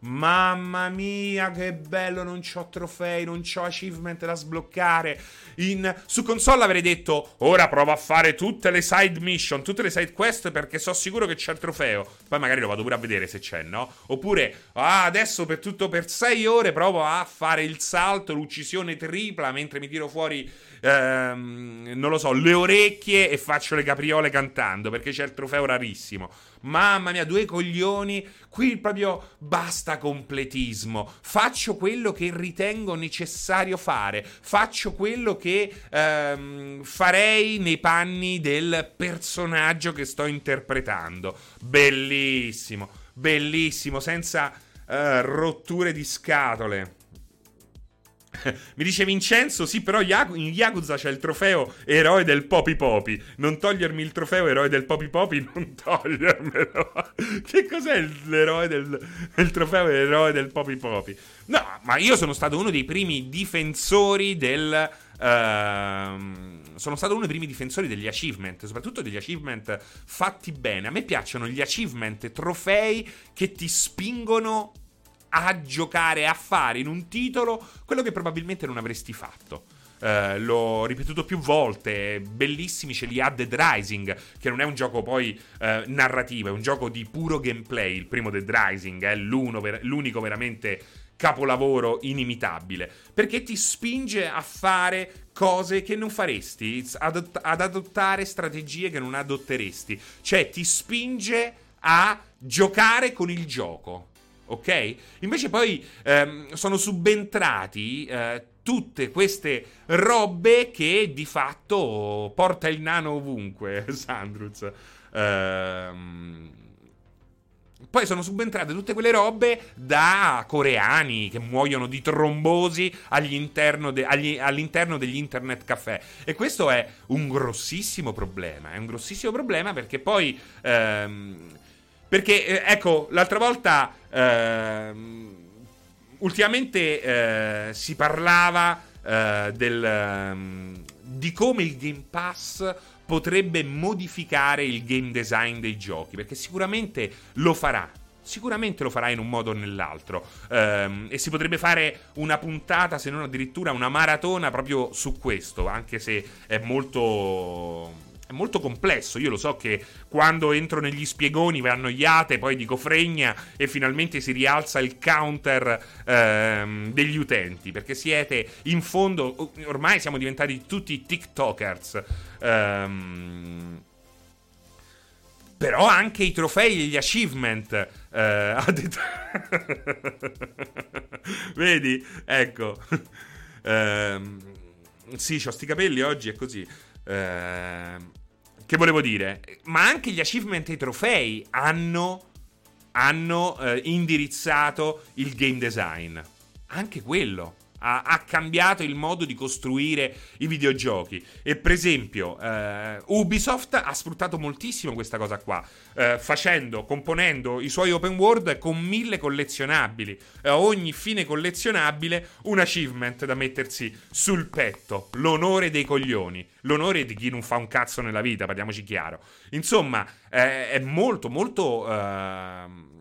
Mamma mia, che bello! Non c'ho trofei, non c'ho achievement da sbloccare. In, su console avrei detto: Ora provo a fare tutte le side mission, tutte le side quest perché so sicuro che c'è il trofeo. Poi magari lo vado pure a vedere se c'è, no? Oppure, ah, adesso per tutto per 6 ore provo a fare il salto, l'uccisione tripla mentre mi tiro fuori ehm, non lo so, le orecchie e faccio le capriole cantando perché c'è il trofeo rarissimo. Mamma mia, due coglioni. Qui proprio basta completismo. Faccio quello che ritengo necessario fare. Faccio quello che ehm, farei nei panni del personaggio che sto interpretando. Bellissimo, bellissimo, senza eh, rotture di scatole. Mi dice Vincenzo, sì, però in Yakuza c'è il trofeo eroe del Popi Popi. Non togliermi il trofeo eroe del Popi Popi, non togliermelo. che cos'è l'eroe del il trofeo eroe del Popi Popi? No, ma io sono stato uno dei primi difensori del... Uh, sono stato uno dei primi difensori degli achievement, soprattutto degli achievement fatti bene. A me piacciono gli achievement, trofei che ti spingono a giocare, a fare in un titolo quello che probabilmente non avresti fatto. Uh, l'ho ripetuto più volte, bellissimi ce li ha Dead Rising, che non è un gioco poi uh, narrativo, è un gioco di puro gameplay. Il primo Dead Rising è ver- l'unico veramente capolavoro inimitabile, perché ti spinge a fare cose che non faresti, ad, ad adottare strategie che non adotteresti, cioè ti spinge a giocare con il gioco ok? Invece poi ehm, sono subentrati eh, tutte queste robe che di fatto porta il nano ovunque, Sandruz. Ehm, poi sono subentrate tutte quelle robe da coreani che muoiono di trombosi all'interno, de- agli- all'interno, degli internet caffè. E questo è un grossissimo problema. È un grossissimo problema perché poi... Ehm, perché, eh, ecco, l'altra volta, eh, ultimamente eh, si parlava eh, del, ehm, di come il Game Pass potrebbe modificare il game design dei giochi, perché sicuramente lo farà. Sicuramente lo farà in un modo o nell'altro. Um, e si potrebbe fare una puntata, se non addirittura una maratona proprio su questo, anche se è molto è molto complesso. Io lo so che quando entro negli spiegoni vi annoiate, poi dico fregna e finalmente si rialza il counter ehm, degli utenti. Perché siete in fondo, ormai siamo diventati tutti TikTokers. Ehm, però anche i trofei e gli achievement. Eh, Vedi? Ecco. Eh, sì, ho sti capelli oggi, è così. Eh, che volevo dire? Ma anche gli achievement e i trofei hanno, hanno eh, indirizzato il game design. Anche quello ha, ha, cambiato il modo di costruire i videogiochi. E per esempio, eh, Ubisoft ha sfruttato moltissimo questa cosa qua, eh, facendo, componendo i suoi open world con mille collezionabili. A ogni fine collezionabile un achievement da mettersi sul petto. L'onore dei coglioni. L'onore di chi non fa un cazzo nella vita, parliamoci chiaro. Insomma, eh, è molto, molto ehm,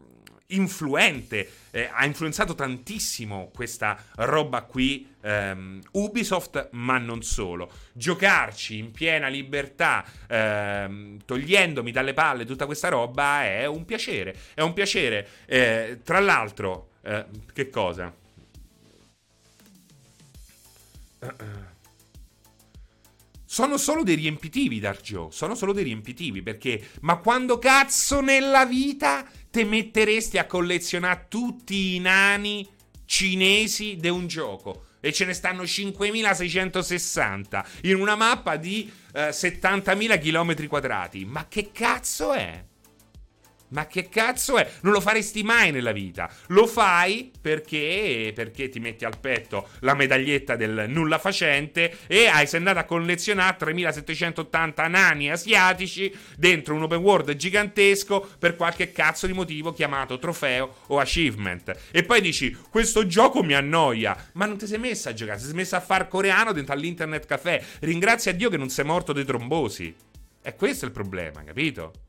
influente, eh, ha influenzato tantissimo questa roba qui ehm, Ubisoft, ma non solo. Giocarci in piena libertà, ehm, togliendomi dalle palle tutta questa roba, è un piacere. È un piacere. Eh, tra l'altro, eh, che cosa? Sono solo dei riempitivi, Dark Joe. Sono solo dei riempitivi. Perché? Ma quando cazzo nella vita te metteresti a collezionare tutti i nani cinesi di un gioco? e ce ne stanno 5.660 in una mappa di eh, 70.000 km quadrati. Ma che cazzo è? Ma che cazzo è? Non lo faresti mai nella vita. Lo fai perché, perché ti metti al petto la medaglietta del nulla facente e hai, sei andato a collezionare 3780 nani asiatici dentro un open world gigantesco per qualche cazzo di motivo chiamato trofeo o achievement. E poi dici, questo gioco mi annoia. Ma non ti sei messa a giocare, ti sei messa a far coreano dentro all'internet caffè. Ringrazia Dio che non sei morto di trombosi. E questo è il problema, capito?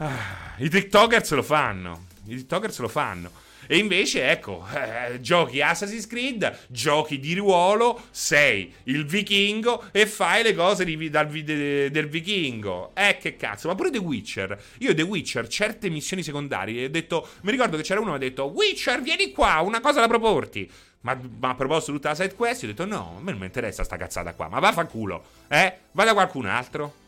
Ah, I TikTokers lo fanno. I TikTokers lo fanno. E invece, ecco, eh, giochi Assassin's Creed, giochi di ruolo, sei il vichingo e fai le cose di, dal, de, del vichingo. Eh, che cazzo, ma pure The Witcher. Io The Witcher, certe missioni secondarie, ho detto, mi ricordo che c'era uno che ha detto, Witcher, vieni qua, una cosa da proporti. Ma, ma a proposito tutta la side quest, io ho detto, no, a me non mi interessa sta cazzata qua, ma vaffanculo, eh, va da qualcun altro.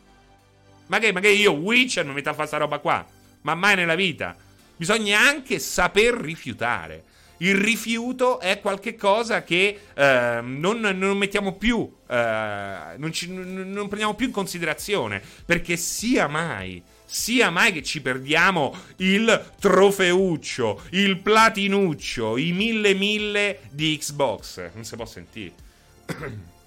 Ma che, ma che io Witcher mi metto a fare sta roba qua? Ma mai nella vita. Bisogna anche saper rifiutare. Il rifiuto è qualcosa che eh, non, non, mettiamo più, eh, non, ci, non prendiamo più in considerazione. Perché sia mai sia mai che ci perdiamo il trofeuccio, il platinuccio, i mille mille di Xbox. Non si può sentire.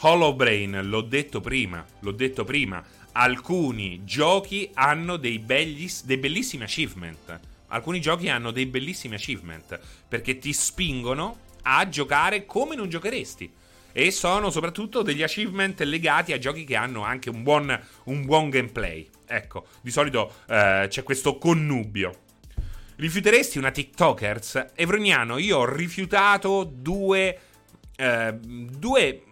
Hollow Brain, l'ho detto prima, l'ho detto prima, alcuni giochi hanno dei, belli, dei bellissimi achievement. Alcuni giochi hanno dei bellissimi achievement perché ti spingono a giocare come non giocheresti. E sono soprattutto degli achievement legati a giochi che hanno anche un buon, un buon gameplay. Ecco, di solito eh, c'è questo connubio. Rifiuteresti una TikTokers? Evroniano, io ho rifiutato due. Eh, due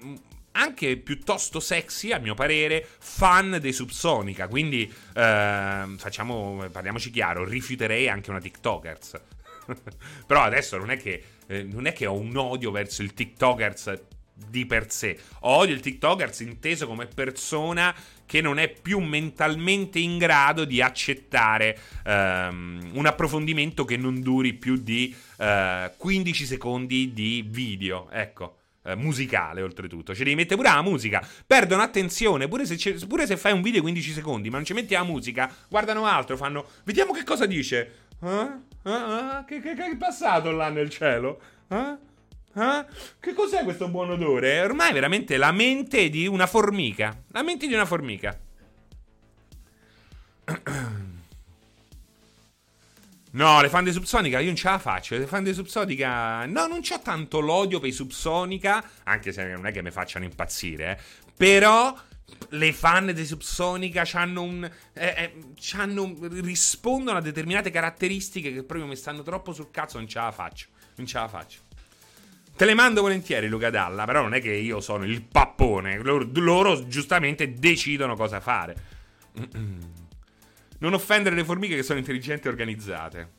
anche piuttosto sexy, a mio parere, fan dei Subsonica. Quindi, eh, facciamo, parliamoci chiaro, rifiuterei anche una TikTokers. Però adesso non è, che, eh, non è che ho un odio verso il TikTokers di per sé. Odio il TikTokers inteso come persona che non è più mentalmente in grado di accettare um, un approfondimento che non duri più di eh, 15 secondi di video. Ecco eh, musicale oltretutto. Ci devi mettere pure la musica. Perdono attenzione, pure se, pure se, fai un video 15 secondi, ma non ci metti la musica, guardano altro, fanno... Vediamo che cosa dice. Eh? Eh? Che, che, che, è passato là nel cielo? Che cos'è questo buon odore? Ormai è veramente la mente di una formica. La mente di una formica. No, le fan di Subsonica io non ce la faccio. Le fan di Subsonica. No, non c'ho tanto l'odio per i Subsonica. Anche se non è che mi facciano impazzire. Eh. Però. Le fan di Subsonica hanno un. Eh, eh, c'hanno, rispondono a determinate caratteristiche che proprio mi stanno troppo sul cazzo. Non ce la faccio. Non ce la faccio. Te le mando volentieri, Luca Dalla. Però non è che io sono il pappone. Loro, loro giustamente decidono cosa fare. Mm-mm. Non offendere le formiche che sono intelligenti e organizzate.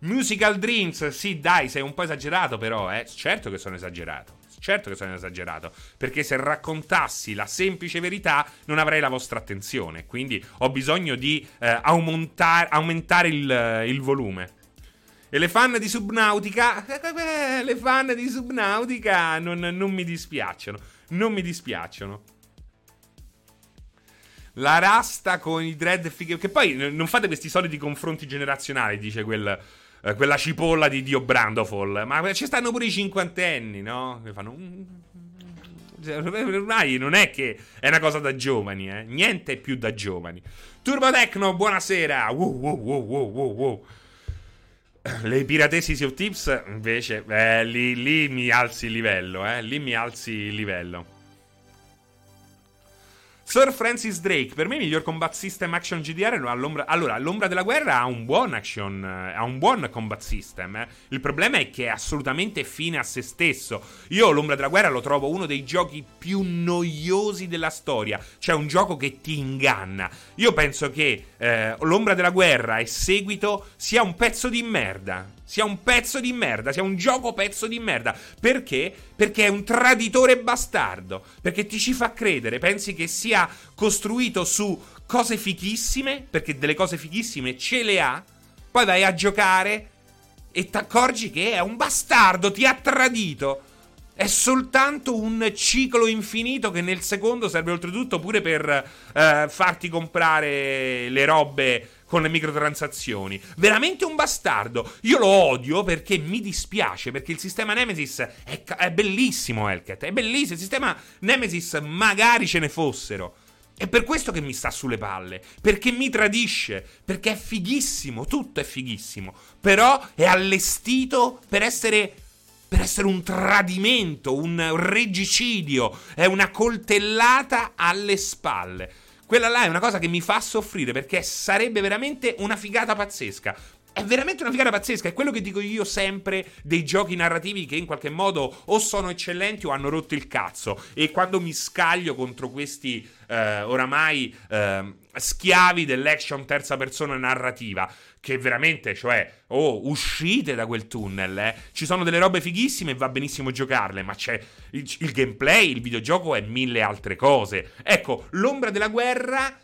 Musical Dreams, sì, dai, sei un po' esagerato, però, eh. Certo che sono esagerato. Certo che sono esagerato. Perché se raccontassi la semplice verità, non avrei la vostra attenzione. Quindi ho bisogno di eh, aumentare, aumentare il, il volume. E le fan di Subnautica, eh, le fan di Subnautica non, non mi dispiacciono. Non mi dispiacciono. La rasta con i dread fighe. Che poi non fate questi soliti confronti generazionali, dice quel, eh, quella cipolla di Dio Brandofol. Ma ci stanno pure i cinquantenni, no? Che fanno. Ormai non è che è una cosa da giovani, eh. Niente più da giovani. Turbo Tecno, buonasera. Wow, wow, wow, wow, wow, wow. Le piratesi of Tips, invece, eh, lì, lì mi alzi il livello, eh. Lì mi alzi il livello. Sir Francis Drake, per me il miglior combat system action GDR all'ombra, allora, l'ombra della guerra ha un buon action, eh, ha un buon combat system. Eh. Il problema è che è assolutamente fine a se stesso. Io l'ombra della guerra lo trovo uno dei giochi più noiosi della storia. Cioè un gioco che ti inganna. Io penso che eh, l'ombra della guerra e seguito sia un pezzo di merda sia un pezzo di merda, sia un gioco pezzo di merda. Perché? Perché è un traditore bastardo. Perché ti ci fa credere, pensi che sia costruito su cose fichissime, perché delle cose fichissime ce le ha, poi vai a giocare e ti accorgi che è un bastardo, ti ha tradito. È soltanto un ciclo infinito che nel secondo serve oltretutto pure per eh, farti comprare le robe con le microtransazioni. Veramente un bastardo. Io lo odio perché mi dispiace, perché il sistema Nemesis è, è bellissimo, Elket. È bellissimo. Il sistema Nemesis magari ce ne fossero. È per questo che mi sta sulle palle. Perché mi tradisce. Perché è fighissimo. Tutto è fighissimo. Però è allestito per essere per essere un tradimento, un regicidio, è una coltellata alle spalle. Quella là è una cosa che mi fa soffrire perché sarebbe veramente una figata pazzesca. È veramente una figata pazzesca, è quello che dico io sempre dei giochi narrativi che in qualche modo o sono eccellenti o hanno rotto il cazzo. E quando mi scaglio contro questi eh, oramai eh, schiavi dell'action terza persona narrativa, che veramente, cioè, oh, uscite da quel tunnel, eh. Ci sono delle robe fighissime e va benissimo giocarle, ma c'è il, il gameplay, il videogioco e mille altre cose. Ecco, l'ombra della guerra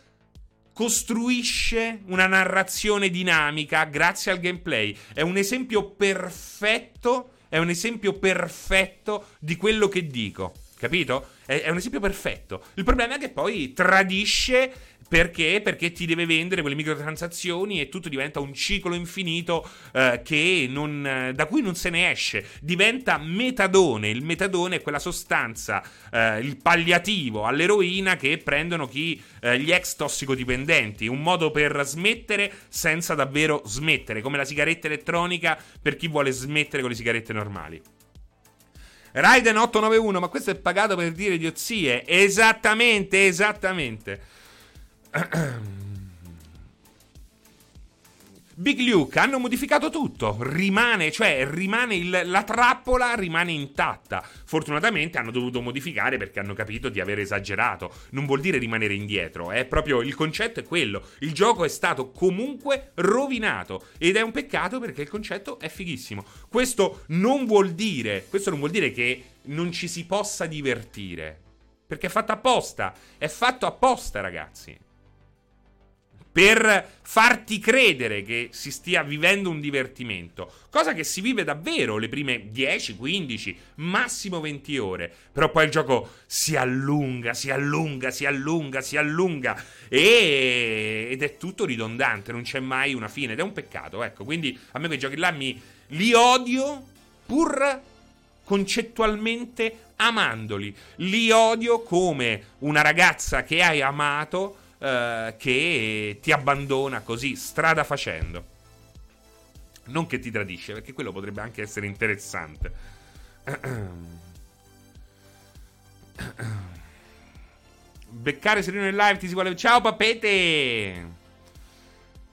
costruisce una narrazione dinamica grazie al gameplay. È un esempio perfetto, è un esempio perfetto di quello che dico. Capito? È, è un esempio perfetto. Il problema è che poi tradisce perché? Perché ti deve vendere quelle microtransazioni e tutto diventa un ciclo infinito eh, non, da cui non se ne esce. Diventa metadone. Il metadone è quella sostanza, eh, il palliativo all'eroina che prendono chi, eh, gli ex tossicodipendenti. Un modo per smettere senza davvero smettere, come la sigaretta elettronica per chi vuole smettere con le sigarette normali. Raiden 891, ma questo è pagato per dire idiozie. Esattamente, esattamente. Big Luke hanno modificato tutto, rimane, cioè rimane il, la trappola rimane intatta. Fortunatamente hanno dovuto modificare perché hanno capito di aver esagerato. Non vuol dire rimanere indietro, è proprio il concetto è quello. Il gioco è stato comunque rovinato ed è un peccato perché il concetto è fighissimo. Questo non vuol dire, questo non vuol dire che non ci si possa divertire. Perché è fatto apposta, è fatto apposta, ragazzi per farti credere che si stia vivendo un divertimento, cosa che si vive davvero le prime 10, 15, massimo 20 ore, però poi il gioco si allunga, si allunga, si allunga, si allunga e... ed è tutto ridondante, non c'è mai una fine ed è un peccato, ecco, quindi a me quei giochi là mi li odio pur concettualmente amandoli, li odio come una ragazza che hai amato eh, che ti abbandona così, strada facendo. Non che ti tradisce, perché quello potrebbe anche essere interessante. Beccare Serino nel live ti si vuole. Ciao papete!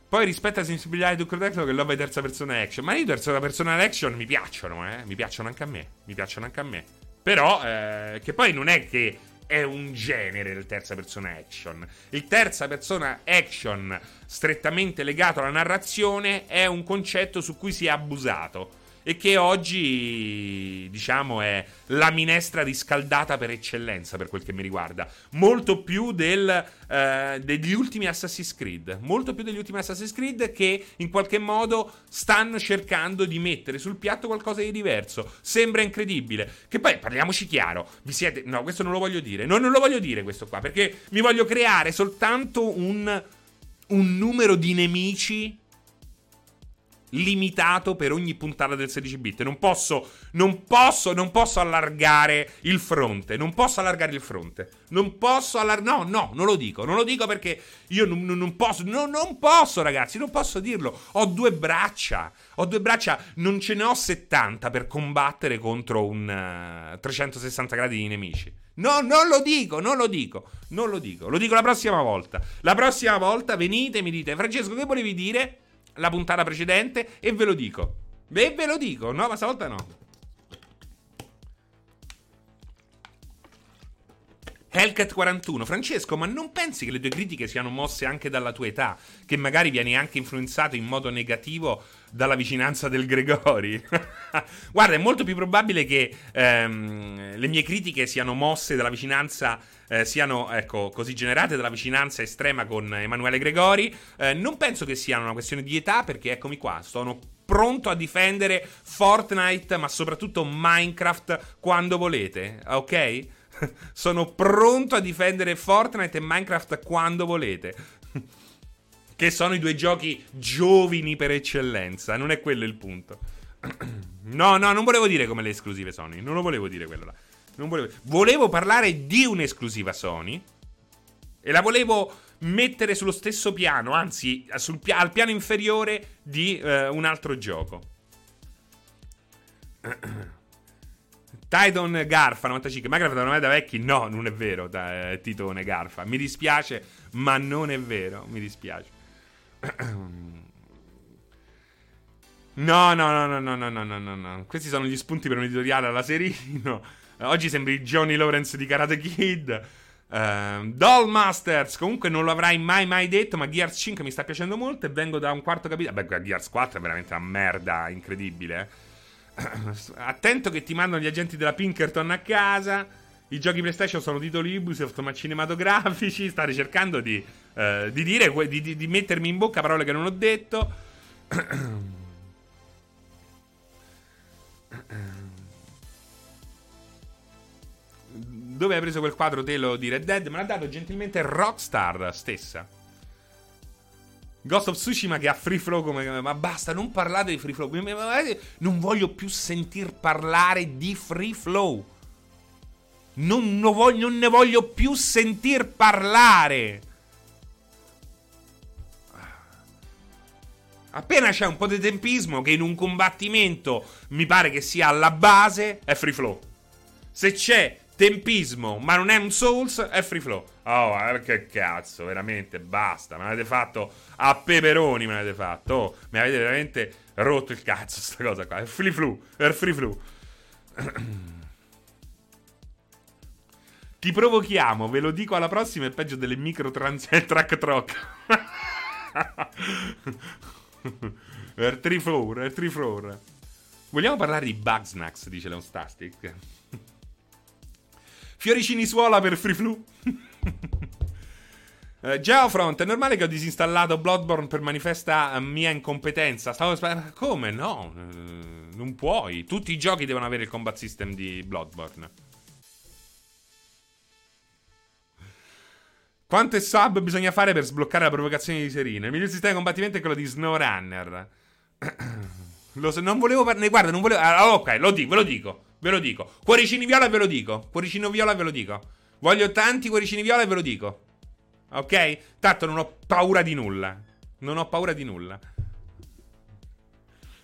Poi rispetto alla sensibilità di Duke Detector che lo è terza persona action. Ma io terza persona action mi piacciono, eh. Mi piacciono anche a me. Mi piacciono anche a me. Però, eh, che poi non è che è un genere del terza persona action. Il terza persona action, strettamente legato alla narrazione, è un concetto su cui si è abusato e che oggi, diciamo, è la minestra riscaldata per eccellenza per quel che mi riguarda. Molto più del, eh, degli ultimi Assassin's Creed. Molto più degli ultimi Assassin's Creed che in qualche modo stanno cercando di mettere sul piatto qualcosa di diverso. Sembra incredibile. Che poi, parliamoci chiaro, vi siete... No, questo non lo voglio dire. No, non lo voglio dire questo qua, perché mi voglio creare soltanto un, un numero di nemici limitato per ogni puntata del 16 bit. Non posso, non posso, non posso allargare il fronte. Non posso allargare il fronte. Non posso allargare. No, no, non lo dico. Non lo dico perché io non, non posso. No, non posso, ragazzi. Non posso dirlo. Ho due braccia. Ho due braccia. Non ce ne ho 70 per combattere contro un uh, 360 gradi di nemici. No, non lo dico, non lo dico, non lo dico. Lo dico la prossima volta. La prossima volta venite e mi dite, Francesco, che volevi dire? La puntata precedente e ve lo dico. E ve lo dico, no, ma stavolta no. Hellcat 41. Francesco, ma non pensi che le tue critiche siano mosse anche dalla tua età? Che magari vieni anche influenzato in modo negativo dalla vicinanza del Gregori? Guarda, è molto più probabile che ehm, le mie critiche siano mosse dalla vicinanza eh, siano ecco, così generate dalla vicinanza estrema con Emanuele Gregori. Eh, non penso che sia una questione di età, perché eccomi qua, sono pronto a difendere Fortnite, ma soprattutto Minecraft quando volete, ok? Sono pronto a difendere Fortnite e Minecraft quando volete. che sono i due giochi giovani per eccellenza. Non è quello il punto. no, no, non volevo dire come le esclusive Sony. Non lo volevo dire quello là. Volevo... volevo parlare di un'esclusiva Sony. E la volevo mettere sullo stesso piano, anzi, pia- al piano inferiore di uh, un altro gioco. Titan Garfa 95. Minecraft non è da vecchi? No, non è vero, da, eh, Titone Garfa. Mi dispiace, ma non è vero. Mi dispiace. No, no, no, no, no, no, no, no, no. Questi sono gli spunti per un editoriale alla Serino. Oggi sembri Johnny Lawrence di Karate Kid. Uh, Doll Masters, comunque non lo avrai mai mai detto, ma Gears 5 mi sta piacendo molto e vengo da un quarto capitolo. Beh, Gears 4 è veramente una merda incredibile, eh. Attento che ti mandano gli agenti della Pinkerton a casa. I giochi PlayStation sono titoli Ubisoft ma cinematografici. Sta cercando di, uh, di dire, di, di, di, mettermi in bocca parole che non ho detto. Dove hai preso quel quadro telo di Red Dead? Me l'ha dato gentilmente Rockstar stessa. Ghost of Tsushima che ha free flow come... Ma basta, non parlate di free flow. Non voglio più sentir parlare di free flow. Non, voglio, non ne voglio più sentir parlare. Appena c'è un po' di tempismo che in un combattimento mi pare che sia alla base, è free flow. Se c'è tempismo, ma non è un Souls, è free flow. Oh, che cazzo, veramente, basta. Me l'avete fatto a peperoni, me l'avete fatto. Oh, mi avete veramente rotto il cazzo, sta cosa qua. È free flow, è free flow. Ti provochiamo, ve lo dico alla prossima, è peggio delle micro trans track trock. Air 3 floor, Air 3 floor. Vogliamo parlare di Bugsnax, dice Leon Stastic. Fioricini suola per Free Flu. Uh, Geofront, è normale che ho disinstallato Bloodborne per manifesta mia incompetenza. Stavo sp- Come? No, uh, non puoi. Tutti i giochi devono avere il combat system di Bloodborne. Quante sub bisogna fare per sbloccare la provocazione di Serino? Il miglior sistema di combattimento è quello di SnowRunner. Lo so, non volevo parlare. Guarda, non volevo. Ah, ok, lo dico, ve lo dico. Ve lo dico. Cuoricini viola ve lo dico. Cuoricino viola ve lo dico. Voglio tanti cuoricini viola ve lo dico. Ok? Tanto non ho paura di nulla. Non ho paura di nulla.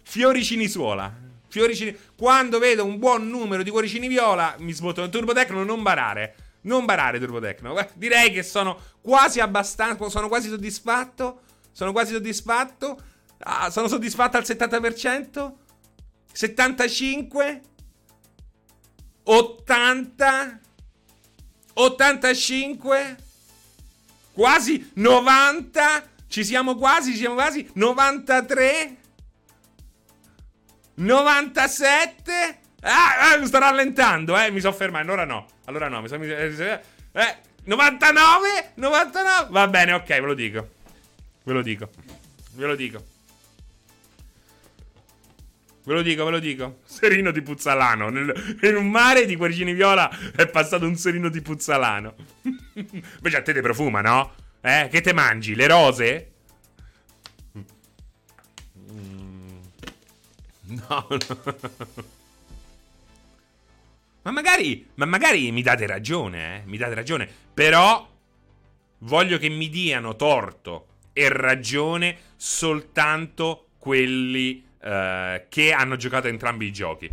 Fioricini suola. Fioricini. Quando vedo un buon numero di cuoricini viola, mi sbotto. Turbotecno, non barare. Non barare, Turbotecno. Direi che sono quasi abbastanza. Sono quasi soddisfatto. Sono quasi soddisfatto. Ah, sono soddisfatto al 70%. 75. 80. 85 quasi 90. Ci siamo quasi, ci siamo quasi. 93. 97. Ah, ah sto rallentando, eh. Mi sono fermato. Allora no. Allora no. Mi sono. Eh, 99. 99. Va bene, ok, ve lo dico. Ve lo dico. Ve lo dico. Ve lo dico, ve lo dico. Serino di Puzzalano. Nel, in un mare di cuoricini viola è passato un serino di Puzzalano. Invece a te te profuma, no? Eh? Che te mangi? Le rose? Mm. No, no. Ma magari, ma magari mi date ragione, eh? Mi date ragione. Però voglio che mi diano torto e ragione soltanto quelli uh, che hanno giocato entrambi i giochi.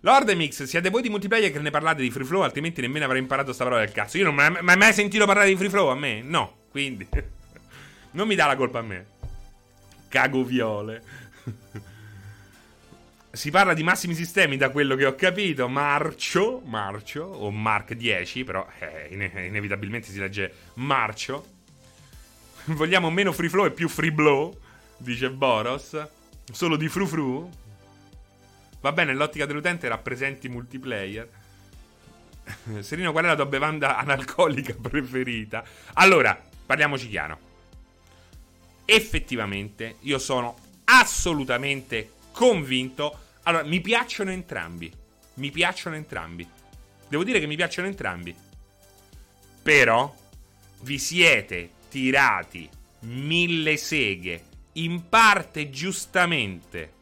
Lord Mix, siete voi di multiplayer che ne parlate di free flow, altrimenti nemmeno avrei imparato sta parola del cazzo. Io non mi mai sentito parlare di free flow a me? No, quindi non mi dà la colpa a me. Cago viole. si parla di massimi sistemi da quello che ho capito. Marcio, Marcio, o Mark 10, però eh, inevitabilmente si legge Marcio. Vogliamo meno free flow e più free blow, dice Boros. Solo di fru fru. Va bene, l'ottica dell'utente rappresenti multiplayer. Serino, qual è la tua bevanda analcolica preferita? Allora, parliamoci chiaro. Effettivamente, io sono assolutamente convinto. Allora, mi piacciono entrambi. Mi piacciono entrambi. Devo dire che mi piacciono entrambi. Però vi siete tirati mille seghe, in parte giustamente,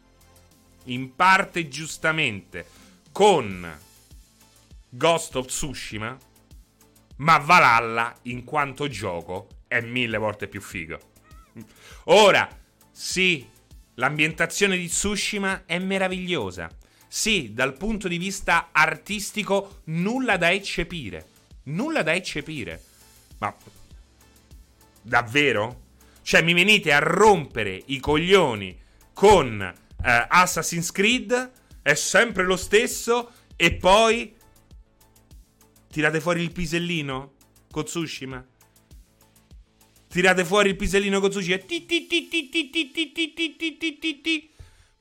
in parte giustamente, con Ghost of Tsushima, ma Valhalla, in quanto gioco, è mille volte più figo. Ora, sì, l'ambientazione di Tsushima è meravigliosa. Sì, dal punto di vista artistico, nulla da eccepire. Nulla da eccepire. Ma davvero? Cioè, mi venite a rompere i coglioni con eh, Assassin's Creed? È sempre lo stesso? E poi tirate fuori il pisellino con Tsushima? Tirate fuori il pisellino con Tsushima?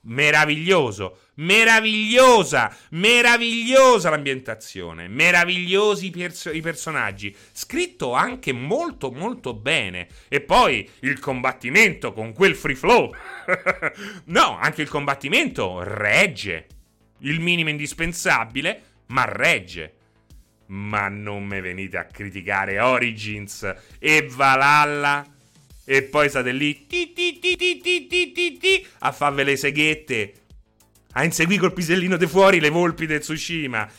Meraviglioso, meravigliosa, meravigliosa l'ambientazione, meravigliosi i, i, personaggi, scritto anche molto molto bene. E poi il combattimento con quel free flow. no, anche il combattimento regge. Il minimo indispensabile, ma regge. Ma non me venite a criticare Origins e Valhalla e poi state lì ti, ti, ti, a farve le seghette. A inseguire col pisellino di fuori le volpi del Tsushima.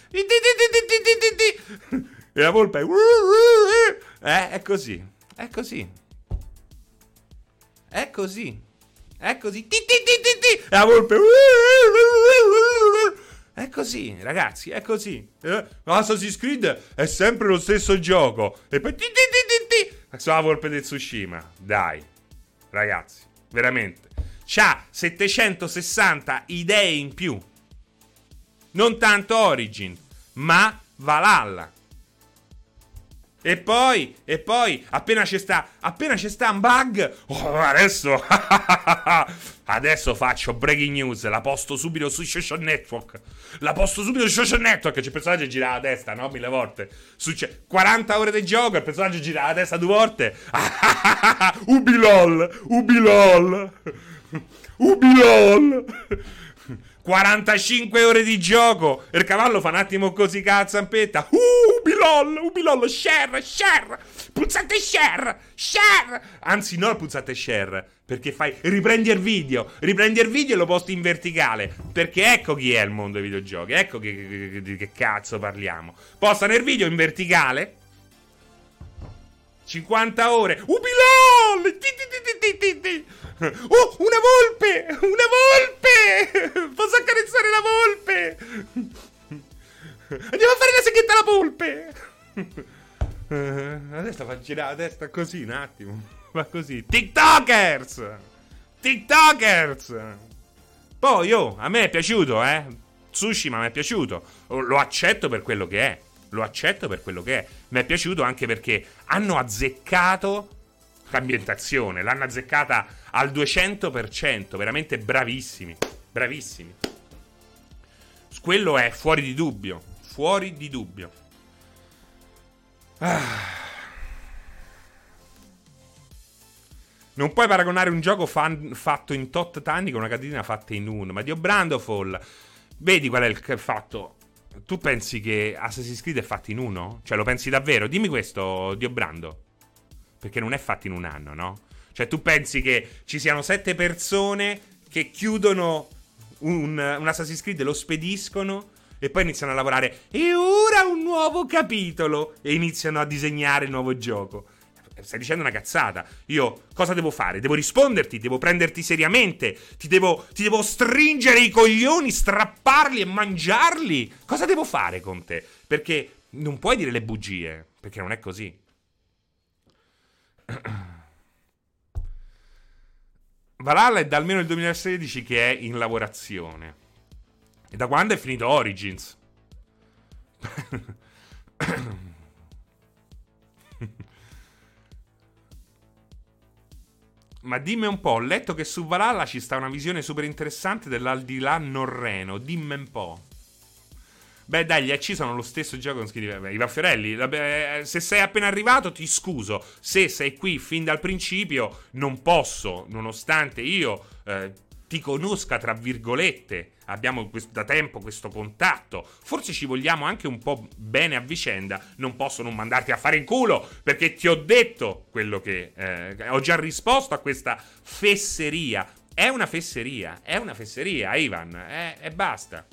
E la volpe è... Eh, è così. È così. È così. È così. E la volpe... È così, ragazzi, è così. Eh? Assassin's Creed è sempre lo stesso gioco. E poi sulla volpe del Tsushima. Dai, ragazzi, veramente. C'ha 760 idee in più. Non tanto Origin, ma Valhalla. E poi, e poi, appena c'è sta, appena c'è sta un bug, oh, adesso, adesso faccio breaking news, la posto subito su social network, la posto subito su social network, c'è il personaggio che gira la testa, no, mille volte, Succe 40 ore di gioco, il personaggio gira la testa due volte, ubilol, ubilol, ubilol. 45 ore di gioco. Il cavallo fa un attimo così cazzo zampetta. Uh, ubilol, ubilol, share, share. Pulsante share, share. Anzi, no pulsante share. Perché fai. Riprendi il video. Riprendi il video e lo posti in verticale. Perché ecco chi è il mondo dei videogiochi. Ecco che, che, che cazzo parliamo. Posta nel video in verticale. 50 ore. Ubilol! Oh, una volpe! Una volpe! Posso accarezzare la volpe? Andiamo a fare la seghetta alla volpe! Adesso fa girare la testa così un attimo. Va così. TikTokers! TikTokers! Poi, oh, a me è piaciuto, eh. Tsushima mi è piaciuto. Lo accetto per quello che è. Lo accetto per quello che è. Mi è piaciuto anche perché hanno azzeccato l'ambientazione. L'hanno azzeccata al 200%, veramente bravissimi, bravissimi. Quello è fuori di dubbio, fuori di dubbio. Ah. Non puoi paragonare un gioco fan, fatto in tot anni con una catena fatta in uno. Ma Dio Brandofall, vedi qual è il fatto? Tu pensi che Assassin's Creed è fatto in uno? Cioè, lo pensi davvero? Dimmi questo, Dio Brando. Perché non è fatto in un anno, no? Cioè, tu pensi che ci siano sette persone che chiudono un, un Assassin's Creed, lo spediscono e poi iniziano a lavorare. E ora un nuovo capitolo! E iniziano a disegnare il nuovo gioco. Stai dicendo una cazzata. Io cosa devo fare? Devo risponderti, devo prenderti seriamente, ti devo, ti devo stringere i coglioni, strapparli e mangiarli. Cosa devo fare con te? Perché non puoi dire le bugie, perché non è così. Valhalla è da almeno il 2016 che è in lavorazione. E da quando è finito Origins? Ma dimmi un po', ho letto che su Valhalla ci sta una visione super interessante dell'aldilà norreno. Dimmi un po'. Beh, dai, gli AC sono lo stesso gioco con schidi. Ivan Fiorelli, eh, se sei appena arrivato, ti scuso. Se sei qui fin dal principio, non posso, nonostante io eh, ti conosca, tra virgolette, abbiamo da tempo questo contatto, forse ci vogliamo anche un po' bene a vicenda, non posso non mandarti a fare in culo perché ti ho detto quello che... Eh, ho già risposto a questa fesseria. È una fesseria, è una fesseria, Ivan, eh, e basta.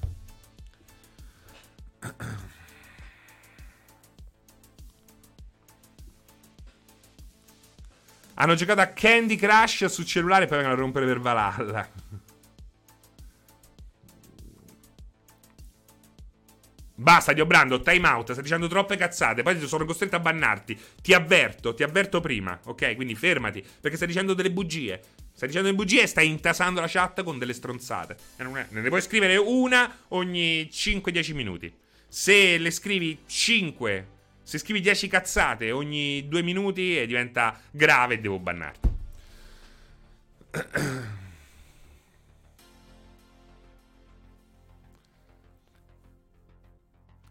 Hanno giocato a Candy Crush su cellulare e poi vengono a rompere per Valhalla. Basta, Dio Brando, time out, stai dicendo troppe cazzate, poi sono costretto a bannarti. Ti avverto, ti avverto prima, ok? Quindi fermati, perché stai dicendo delle bugie. Stai dicendo delle bugie e stai intasando la chat con delle stronzate. E non è, ne puoi scrivere una ogni 5-10 minuti. Se le scrivi 5, se scrivi 10 cazzate ogni 2 minuti diventa grave e devo bannarti.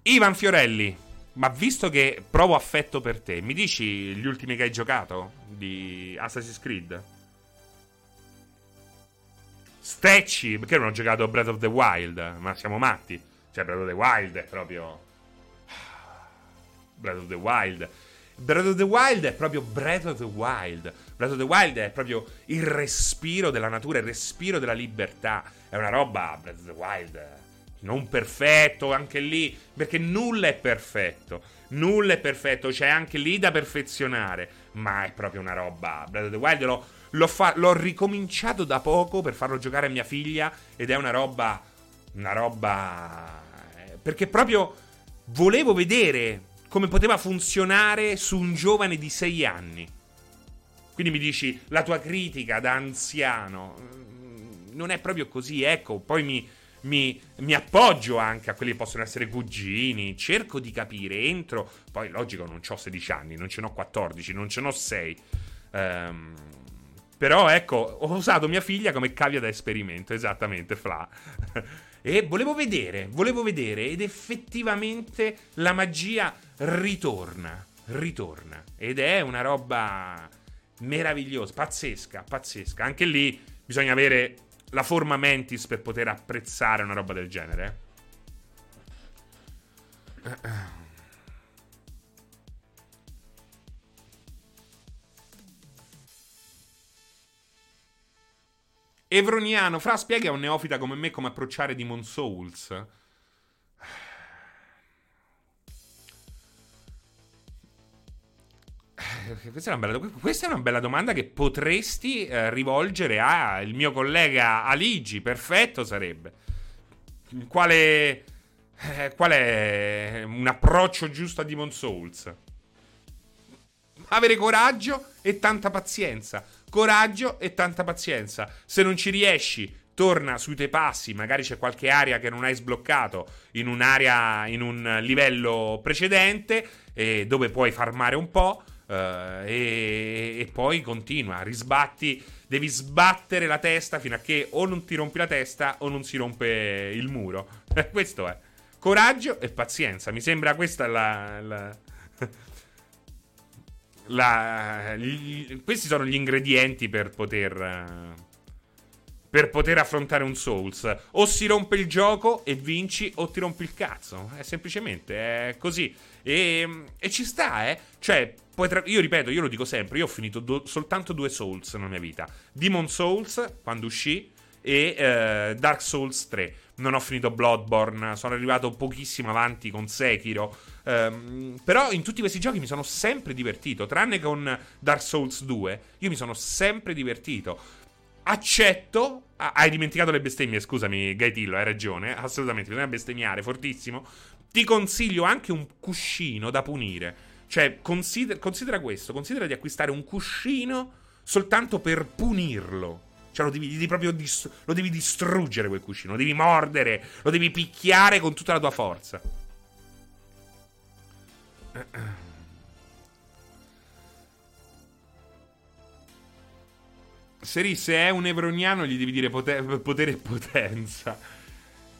Ivan Fiorelli, ma visto che provo affetto per te, mi dici gli ultimi che hai giocato di Assassin's Creed? Stecci, perché non ho giocato Breath of the Wild? Ma siamo matti. Cioè, Breath of the Wild è proprio. Breath of the Wild. Breath of the Wild è proprio Breath of the Wild. Breath of the Wild è proprio il respiro della natura, il respiro della libertà. È una roba, Breath of the Wild non perfetto anche lì, perché nulla è perfetto. Nulla è perfetto, c'è anche lì da perfezionare, ma è proprio una roba. Breath of the Wild l'ho, l'ho, fa- l'ho ricominciato da poco per farlo giocare a mia figlia ed è una roba una roba eh, perché proprio volevo vedere come poteva funzionare su un giovane di 6 anni. Quindi mi dici la tua critica da anziano mm, non è proprio così, ecco, poi mi mi, mi, appoggio anche a quelli che possono essere cugini, cerco di capire, entro, poi logico non ho 16 anni, non ce n'ho 14, non ce n'ho 6. Um, ehm, però ecco, ho usato mia figlia come cavia da esperimento, esattamente, Fla. e volevo vedere, volevo vedere ed effettivamente la magia ritorna, ritorna. Ed è una roba meravigliosa, pazzesca, pazzesca. Anche lì bisogna avere la forma mentis per poter apprezzare una roba del genere. Evroniano, fra spiega a un neofita come me come approcciare Demon Souls. Questa è, bella, questa è una bella, domanda che potresti eh, rivolgere al mio collega Aligi. Perfetto sarebbe. Quale, eh, qual è un approccio giusto a Demon Souls? Avere coraggio e tanta pazienza. Coraggio e tanta pazienza. Se non ci riesci, torna sui tuoi passi. Magari c'è qualche area che non hai sbloccato in un'area, in un livello precedente, dove puoi farmare un po'. Uh, e, e, poi continua, risbatti, devi sbattere la testa fino a che o non ti rompi la testa o non si rompe il muro. Questo è coraggio e pazienza. Mi sembra questa la. la, la gli, questi sono gli ingredienti per poter. Per poter affrontare un Souls, o si rompe il gioco e vinci, o ti rompi il cazzo. È semplicemente è così. E, e ci sta, eh. Cioè, Tra- io ripeto, io lo dico sempre, io ho finito do- soltanto due Souls nella mia vita. Demon Souls, quando uscì, e eh, Dark Souls 3. Non ho finito Bloodborne, sono arrivato pochissimo avanti con Sekiro. Um, però in tutti questi giochi mi sono sempre divertito, tranne con Dark Souls 2, io mi sono sempre divertito. Accetto. Ah, hai dimenticato le bestemmie, scusami, Gaitillo, hai ragione. Assolutamente, bisogna bestemmiare, fortissimo. Ti consiglio anche un cuscino da punire. Cioè, considera, considera questo: considera di acquistare un cuscino soltanto per punirlo. Cioè, lo devi, devi dist- lo devi distruggere quel cuscino, lo devi mordere, lo devi picchiare con tutta la tua forza. Seri, se è un evroniano gli devi dire poter- potere e potenza.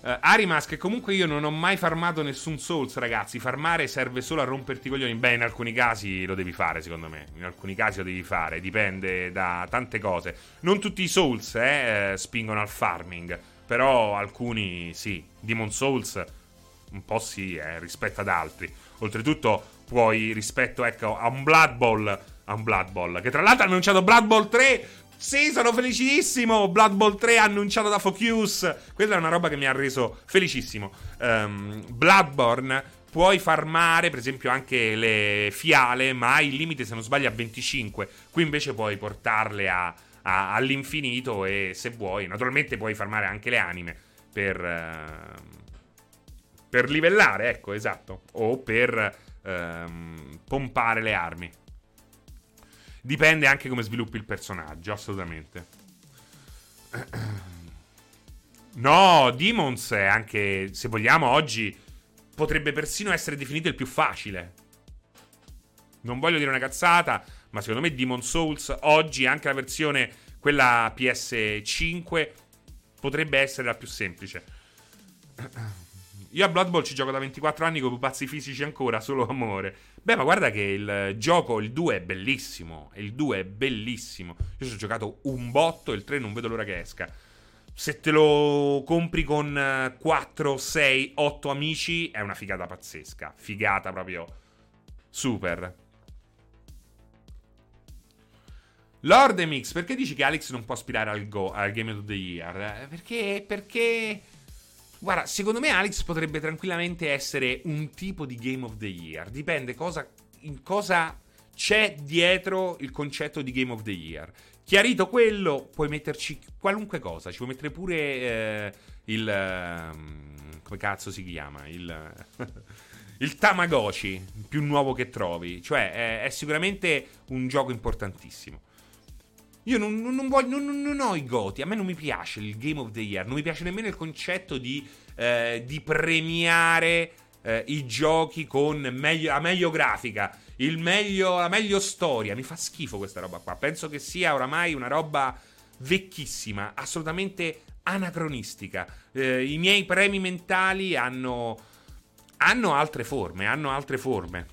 Uh, Arimask, comunque io non ho mai farmato nessun Souls, ragazzi. Farmare serve solo a romperti i coglioni. Beh, in alcuni casi lo devi fare, secondo me. In alcuni casi lo devi fare, dipende da tante cose. Non tutti i Souls eh, spingono al farming, però alcuni sì. Demon Souls un po' sì, eh, rispetto ad altri. Oltretutto puoi, rispetto ecco, a un Blood Bowl, a un Blood Bowl, che tra l'altro ha annunciato Blood Bowl 3 sì, sono felicissimo. Blood Bowl 3 annunciato da Focus. Quella è una roba che mi ha reso felicissimo. Um, Bloodborne puoi farmare, per esempio, anche le fiale, ma il limite, se non sbaglio, a 25. Qui invece puoi portarle a, a, all'infinito e se vuoi, naturalmente puoi farmare anche le anime per, uh, per livellare, ecco, esatto. O per uh, pompare le armi. Dipende anche come sviluppi il personaggio, assolutamente. No, Demons è anche, se vogliamo, oggi potrebbe persino essere definito il più facile. Non voglio dire una cazzata, ma secondo me Demon Souls oggi, anche la versione, quella PS5, potrebbe essere la più semplice. Io a Blood Bowl ci gioco da 24 anni con pupazzi fisici ancora, solo amore. Beh, ma guarda che il gioco, il 2 è bellissimo. Il 2 è bellissimo. Io ci ho giocato un botto, il 3 non vedo l'ora che esca. Se te lo compri con 4, 6, 8 amici, è una figata pazzesca. Figata proprio. Super. Lord Mix, perché dici che Alex non può aspirare al, Go, al Game of the Year? Perché, perché Guarda, secondo me Alex potrebbe tranquillamente essere un tipo di Game of the Year. Dipende cosa, in cosa c'è dietro il concetto di Game of the Year. Chiarito quello, puoi metterci qualunque cosa. Ci puoi mettere pure eh, il... Uh, come cazzo si chiama? Il... il Tamagotchi più nuovo che trovi. Cioè, è, è sicuramente un gioco importantissimo. Io non, non, voglio, non, non, ho i goti, a me non mi piace il Game of the Year, non mi piace nemmeno il concetto di, eh, di premiare eh, i giochi con meglio, la meglio grafica, meglio, la meglio storia. Mi fa schifo questa roba qua. Penso che sia oramai una roba vecchissima, assolutamente anacronistica. Eh, I miei premi mentali hanno, hanno altre forme, hanno altre forme.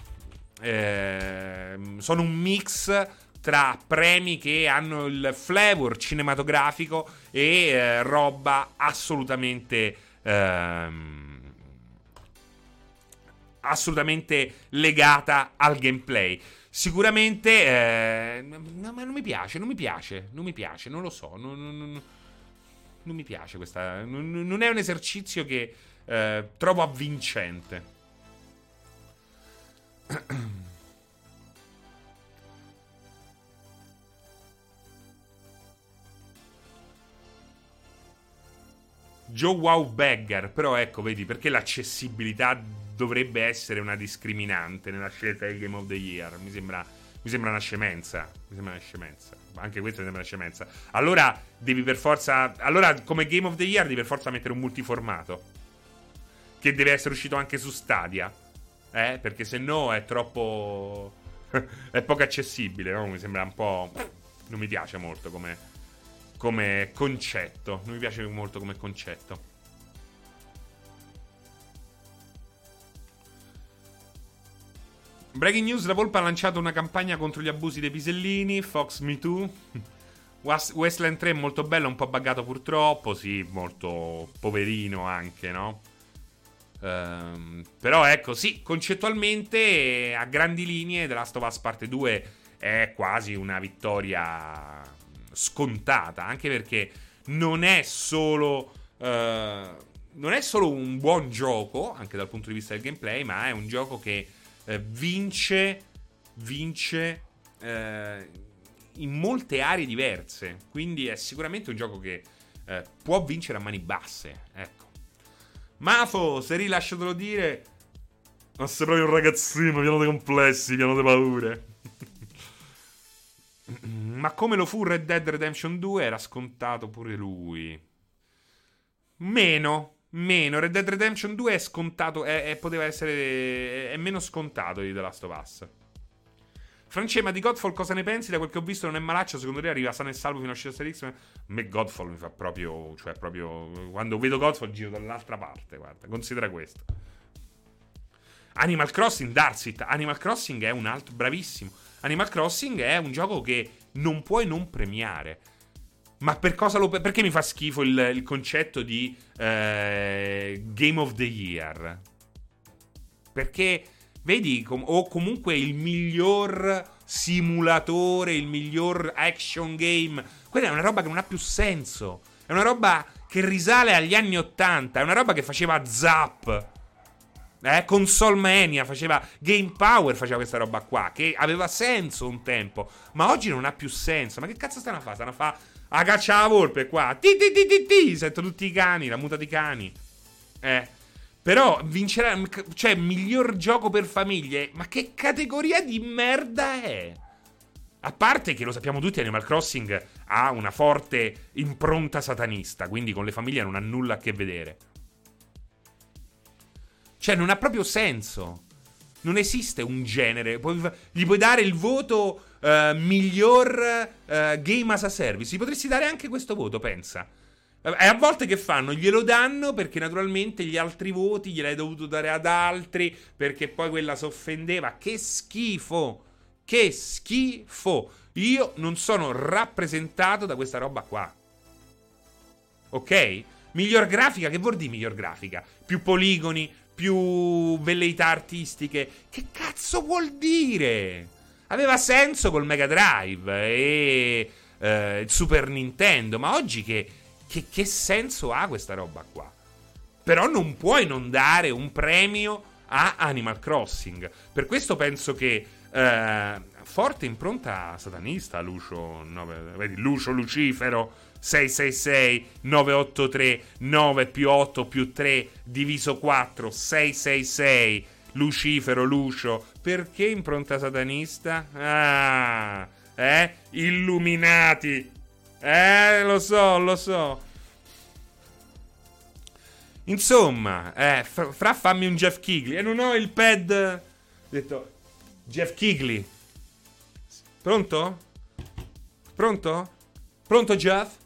Eh, sono un mix tra premi che hanno il flavor cinematografico e eh, roba assolutamente ehm, assolutamente legata al gameplay. Sicuramente eh, ma non mi piace, non mi piace, non mi piace, non lo so, non, non, non, non mi piace questa non, è un esercizio che eh, trovo avvincente. Joe Wow Bagger, però ecco, vedi, perché l'accessibilità dovrebbe essere una discriminante nella scelta del Game of the Year? Mi sembra, mi sembra una scemenza. Mi sembra una scemenza. Anche questo mi sembra una scemenza. Allora devi per forza. Allora, come Game of the Year, devi per forza mettere un multiformato. Che deve essere uscito anche su Stadia. Eh? Perché se no è troppo. è poco accessibile, no? Mi sembra un po'. Non mi piace molto come come concetto. Mi piace molto come concetto. Breaking news: La Volpa ha lanciato una campagna contro gli abusi dei pisellini. Fox Me Too. Westland 3 è molto bello, un po' buggato purtroppo. Sì, molto poverino anche, no? Um, però ecco, sì, concettualmente a grandi linee The Last of Us Parte 2 è quasi una vittoria scontata, anche perché non è solo... Uh, non è solo un buon gioco, anche dal punto di vista del gameplay, ma è un gioco che uh, vince, vince uh, in molte aree diverse. Quindi è sicuramente un gioco che può vincere a mani basse. Ecco. Mafo, se rilasciatelo dire, ma sei proprio un ragazzino pieno di complessi, pieno di paure. Ma come lo fu Red Dead Redemption 2 era scontato pure lui. Meno, meno. Red Dead Redemption 2 è scontato, è, è, poteva essere, è meno scontato di The Last of Us. Francesca, di Godfall cosa ne pensi? Da quel che ho visto non è malaccio, secondo te arriva sano e salvo fino a Scelta X? A me Godfall mi fa proprio, cioè proprio, quando vedo Godfall giro dall'altra parte, guarda, considera questo. Animal Crossing, Darsit, Animal Crossing è un altro, bravissimo. Animal Crossing è un gioco che non puoi non premiare. Ma per cosa lo. Perché mi fa schifo il, il concetto di eh, Game of the Year? Perché, vedi, com- o comunque il miglior simulatore, il miglior action game. Quella è una roba che non ha più senso. È una roba che risale agli anni 80. È una roba che faceva Zap. Eh, Console Mania faceva Game Power faceva questa roba qua che aveva senso un tempo ma oggi non ha più senso. Ma che cazzo stanno a fare? Stanno a fare agaccia la volpe qua. Ti ti ti ti ti sento tutti i cani la muta di cani. Eh però vincerà cioè miglior gioco per famiglie? Ma che categoria di merda è? A parte che lo sappiamo tutti, Animal Crossing ha una forte impronta satanista, quindi con le famiglie non ha nulla a che vedere. Cioè, non ha proprio senso. Non esiste un genere. gli puoi dare il voto uh, miglior uh, game as a service. Gli potresti dare anche questo voto, pensa. E a volte che fanno? Glielo danno perché naturalmente gli altri voti gliel'hai dovuto dare ad altri perché poi quella si offendeva. Che schifo! Che schifo! Io non sono rappresentato da questa roba qua. Ok? Miglior grafica, che vuol dire miglior grafica? Più poligoni, più velleità artistiche. Che cazzo vuol dire? Aveva senso col Mega Drive e eh, il Super Nintendo, ma oggi che, che, che senso ha questa roba qua? Però non puoi non dare un premio a Animal Crossing. Per questo penso che eh, forte impronta satanista Lucio, no, vedi, Lucio Lucifero 666 983 9 più 8 più 3 diviso 4 666 Lucifero Lucio perché impronta satanista? Ah, eh? Illuminati. Eh, lo so, lo so. Insomma, eh, fra, fammi un Jeff Kigley. E non ho il pad. Ho detto Jeff Kigley. Pronto? Pronto? Pronto, Jeff?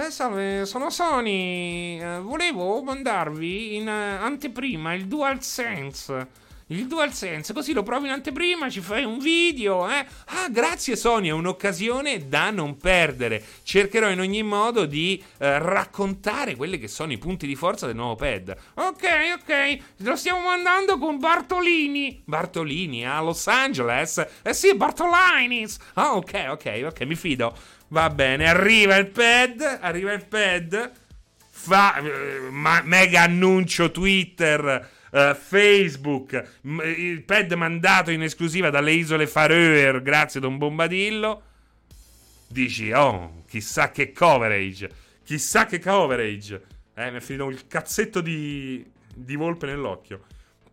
Eh, salve, sono Sony. Eh, volevo mandarvi in uh, anteprima il DualSense. Il DualSense, così lo provi in anteprima, ci fai un video, eh? Ah, grazie Sony, è un'occasione da non perdere. Cercherò in ogni modo di eh, raccontare quelli che sono i punti di forza del nuovo pad. Ok, ok, lo stiamo mandando con Bartolini. Bartolini a Los Angeles? Eh sì, Bartolinis. Ah, ok, ok, ok, mi fido. Va bene, arriva il pad, arriva il pad, fa eh, ma, mega annuncio Twitter, uh, Facebook, m- il pad mandato in esclusiva dalle isole Faroe, grazie Don Bombadillo. Dici, oh, chissà che coverage, chissà che coverage. Eh, mi è finito il cazzetto di, di volpe nell'occhio.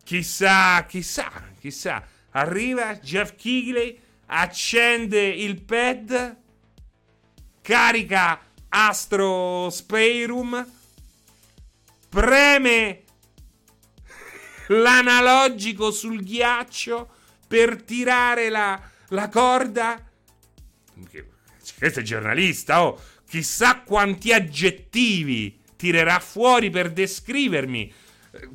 Chissà, chissà, chissà. Arriva Jeff Kigley, accende il pad carica Astro Speirum, preme l'analogico sul ghiaccio per tirare la, la corda. Questo è giornalista, oh! Chissà quanti aggettivi tirerà fuori per descrivermi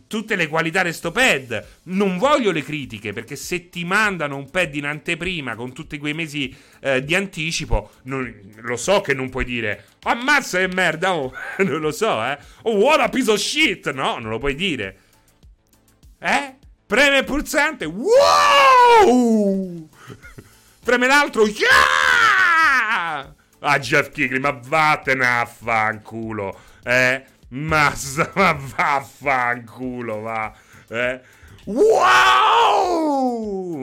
tutte le qualità di sto pad. Non voglio le critiche, perché se ti mandano un pad in anteprima con tutti quei mesi eh, di anticipo, non, lo so che non puoi dire ammazza che merda, oh, non lo so, eh. Oh, what a piece of shit, no, non lo puoi dire. Eh? Preme il pulsante, wow! Preme l'altro, yeah! Ah, Jeff Kigley, ma vattene a fanculo, eh? Ma, ma vaffanculo, va. Eh? Wow!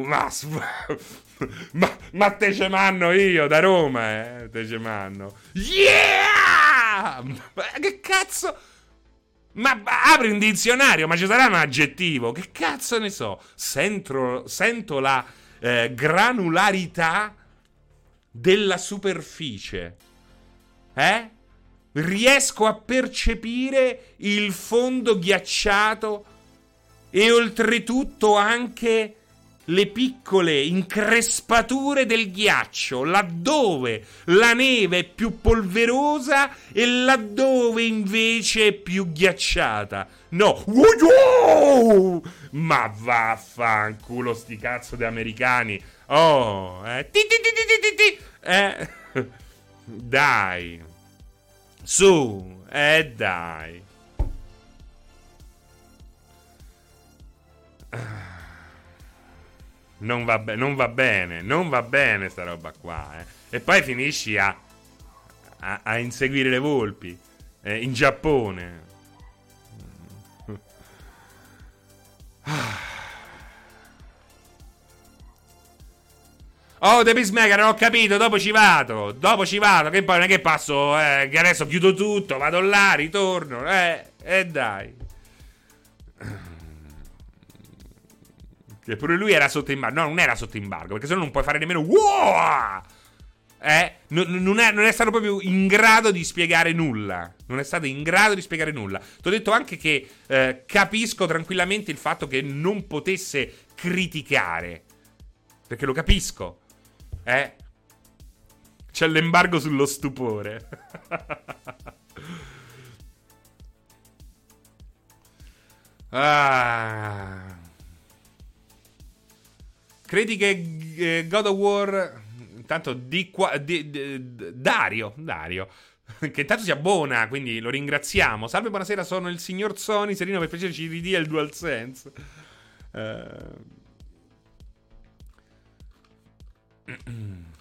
Ma, ma, ma te ce manno io da Roma, eh? Te ce manno. Yeah! Ma che cazzo? Ma apri un dizionario, ma ci sarà un aggettivo? Che cazzo ne so? Sento, sento la eh, granularità della superficie. Eh? Riesco a percepire il fondo ghiacciato e oltretutto anche le piccole increspature del ghiaccio, laddove la neve è più polverosa e laddove invece è più ghiacciata. No, wow! ma vaffanculo sti cazzo di americani. Oh, eh, eh. dai, su, eh dai. Non va, be- non va bene, non va bene sta roba qua. Eh. E poi finisci a, a, a inseguire le volpi eh, in Giappone. Oh, The Peacemaker, ho capito, dopo ci vado. Dopo ci vado, che poi non è che passo, eh, che adesso chiudo tutto, vado là, ritorno. Eh, eh dai. Che pure lui era sotto embargo. No, non era sotto embargo, perché se no non puoi fare nemmeno. Wow! Eh, non, non, è, non, è, stato proprio in grado di spiegare nulla. Non è stato in grado di spiegare nulla. Ti ho detto anche che eh, capisco tranquillamente il fatto che non potesse criticare. Perché lo capisco. Eh. C'è l'embargo sullo stupore. ah. Credi che eh, God of War. Intanto di qua. Di, di, Dario. Dario. Che intanto si abbona, quindi lo ringraziamo. Salve, buonasera, sono il signor Sony. Serino, per piacere ci ridia il DualSense. Uh...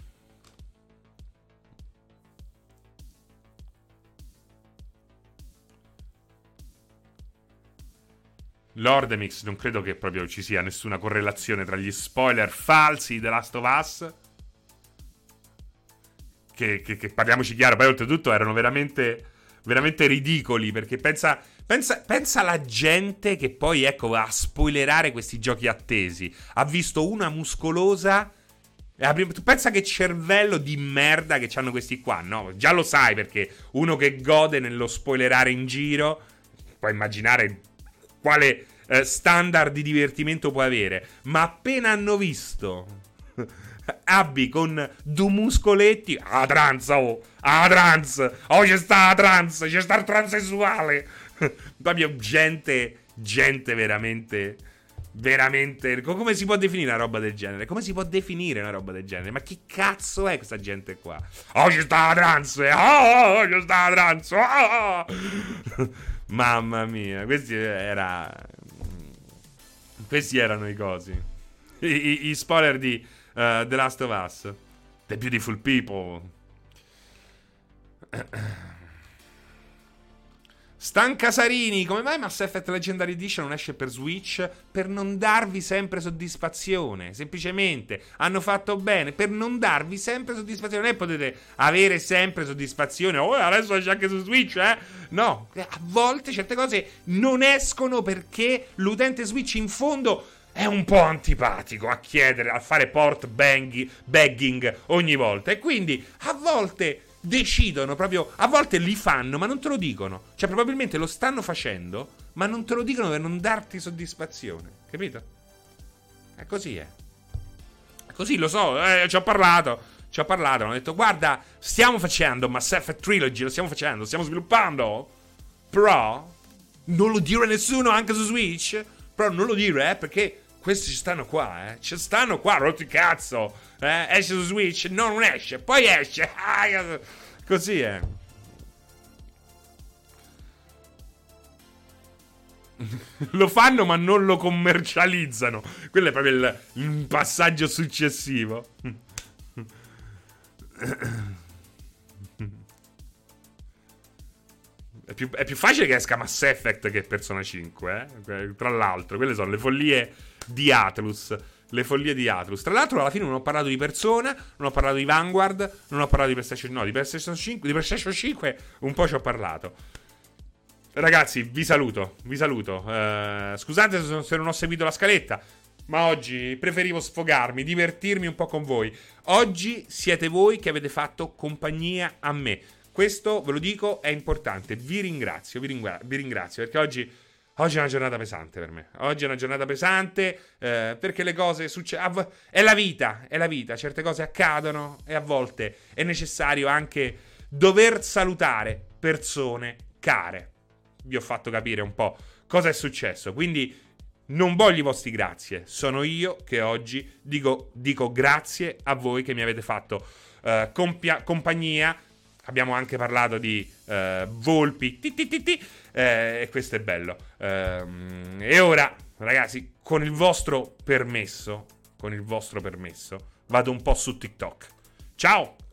Lordemix, non credo che proprio ci sia nessuna correlazione tra gli spoiler falsi di The Last of Us. Che, che, che parliamoci chiaro, poi oltretutto erano veramente, veramente ridicoli. Perché pensa, pensa, pensa alla gente che poi ecco va a spoilerare questi giochi attesi. Ha visto una muscolosa. Tu pensa che cervello di merda che hanno questi qua? No, già lo sai perché uno che gode nello spoilerare in giro. Puoi immaginare quale eh, standard di divertimento puoi avere. Ma appena hanno visto Abbi con due muscoletti, ah trans, oh, ah trans, oh c'è sta trans, c'è sta il transessuale. Proprio gente, gente veramente veramente. Come si può definire una roba del genere? Come si può definire una roba del genere? Ma chi cazzo è questa gente qua? Oh, ci sta la trans! Oh, ci sta la trans! Oh! Mamma mia, questi era. Questi erano i cosi. I, i, i spoiler di uh, The Last of Us. The Beautiful People. Stan Casarini, come mai Mass Effect Legendary Edition non esce per Switch? Per non darvi sempre soddisfazione. Semplicemente hanno fatto bene per non darvi sempre soddisfazione. Non è potete avere sempre soddisfazione. Oh, adesso esce anche su Switch, eh? No, a volte certe cose non escono perché l'utente Switch in fondo è un po' antipatico a chiedere, a fare port banging, begging ogni volta. E quindi a volte decidono proprio. A volte li fanno, ma non te lo dicono. Cioè, probabilmente lo stanno facendo, ma non te lo dicono per non darti soddisfazione. Capito? È così, eh. È così, lo so, eh, ci ho parlato. Ci ho parlato, hanno detto, guarda, stiamo facendo Mass Effect Trilogy, lo stiamo facendo, stiamo sviluppando. Però, non lo dire a nessuno anche su Switch. Però non lo dire, eh, perché questi ci stanno qua, eh. Ci stanno qua, rotti cazzo. Eh, esce su Switch? No, non esce. Poi esce. Ah, così è. lo fanno ma non lo commercializzano. Quello è proprio il, il passaggio successivo. È più, è più, facile che esca Mass Effect che Persona 5, eh? Tra l'altro, quelle sono le follie di Atlus. Le follie di Atlus. Tra l'altro, alla fine non ho parlato di Persona, non ho parlato di Vanguard, non ho parlato di PlayStation. No, di PlayStation 5, di PlayStation 5 un po' ci ho parlato. Ragazzi, vi saluto, vi saluto. Uh, scusate se non ho seguito la scaletta. ma oggi preferivo sfogarmi, divertirmi un po' con voi. Oggi siete voi che avete fatto compagnia a me. Questo, ve lo dico, è importante. Vi ringrazio, vi, ringra- vi ringrazio, perché oggi, oggi, è una giornata pesante per me. Oggi è una giornata pesante eh, perché le cose succedono. È la vita, è la vita. Certe cose accadono e a volte è necessario anche dover salutare persone care. Vi ho fatto capire un po' cosa è successo. Quindi non voglio i vostri grazie, sono io che oggi dico, dico grazie a voi che mi avete fatto uh, compia- compagnia. Abbiamo anche parlato di uh, volpi, ti, ti, ti, eh, e questo è bello. Uh, e ora, ragazzi, con il vostro permesso, con il vostro permesso, vado un po' su TikTok. Ciao!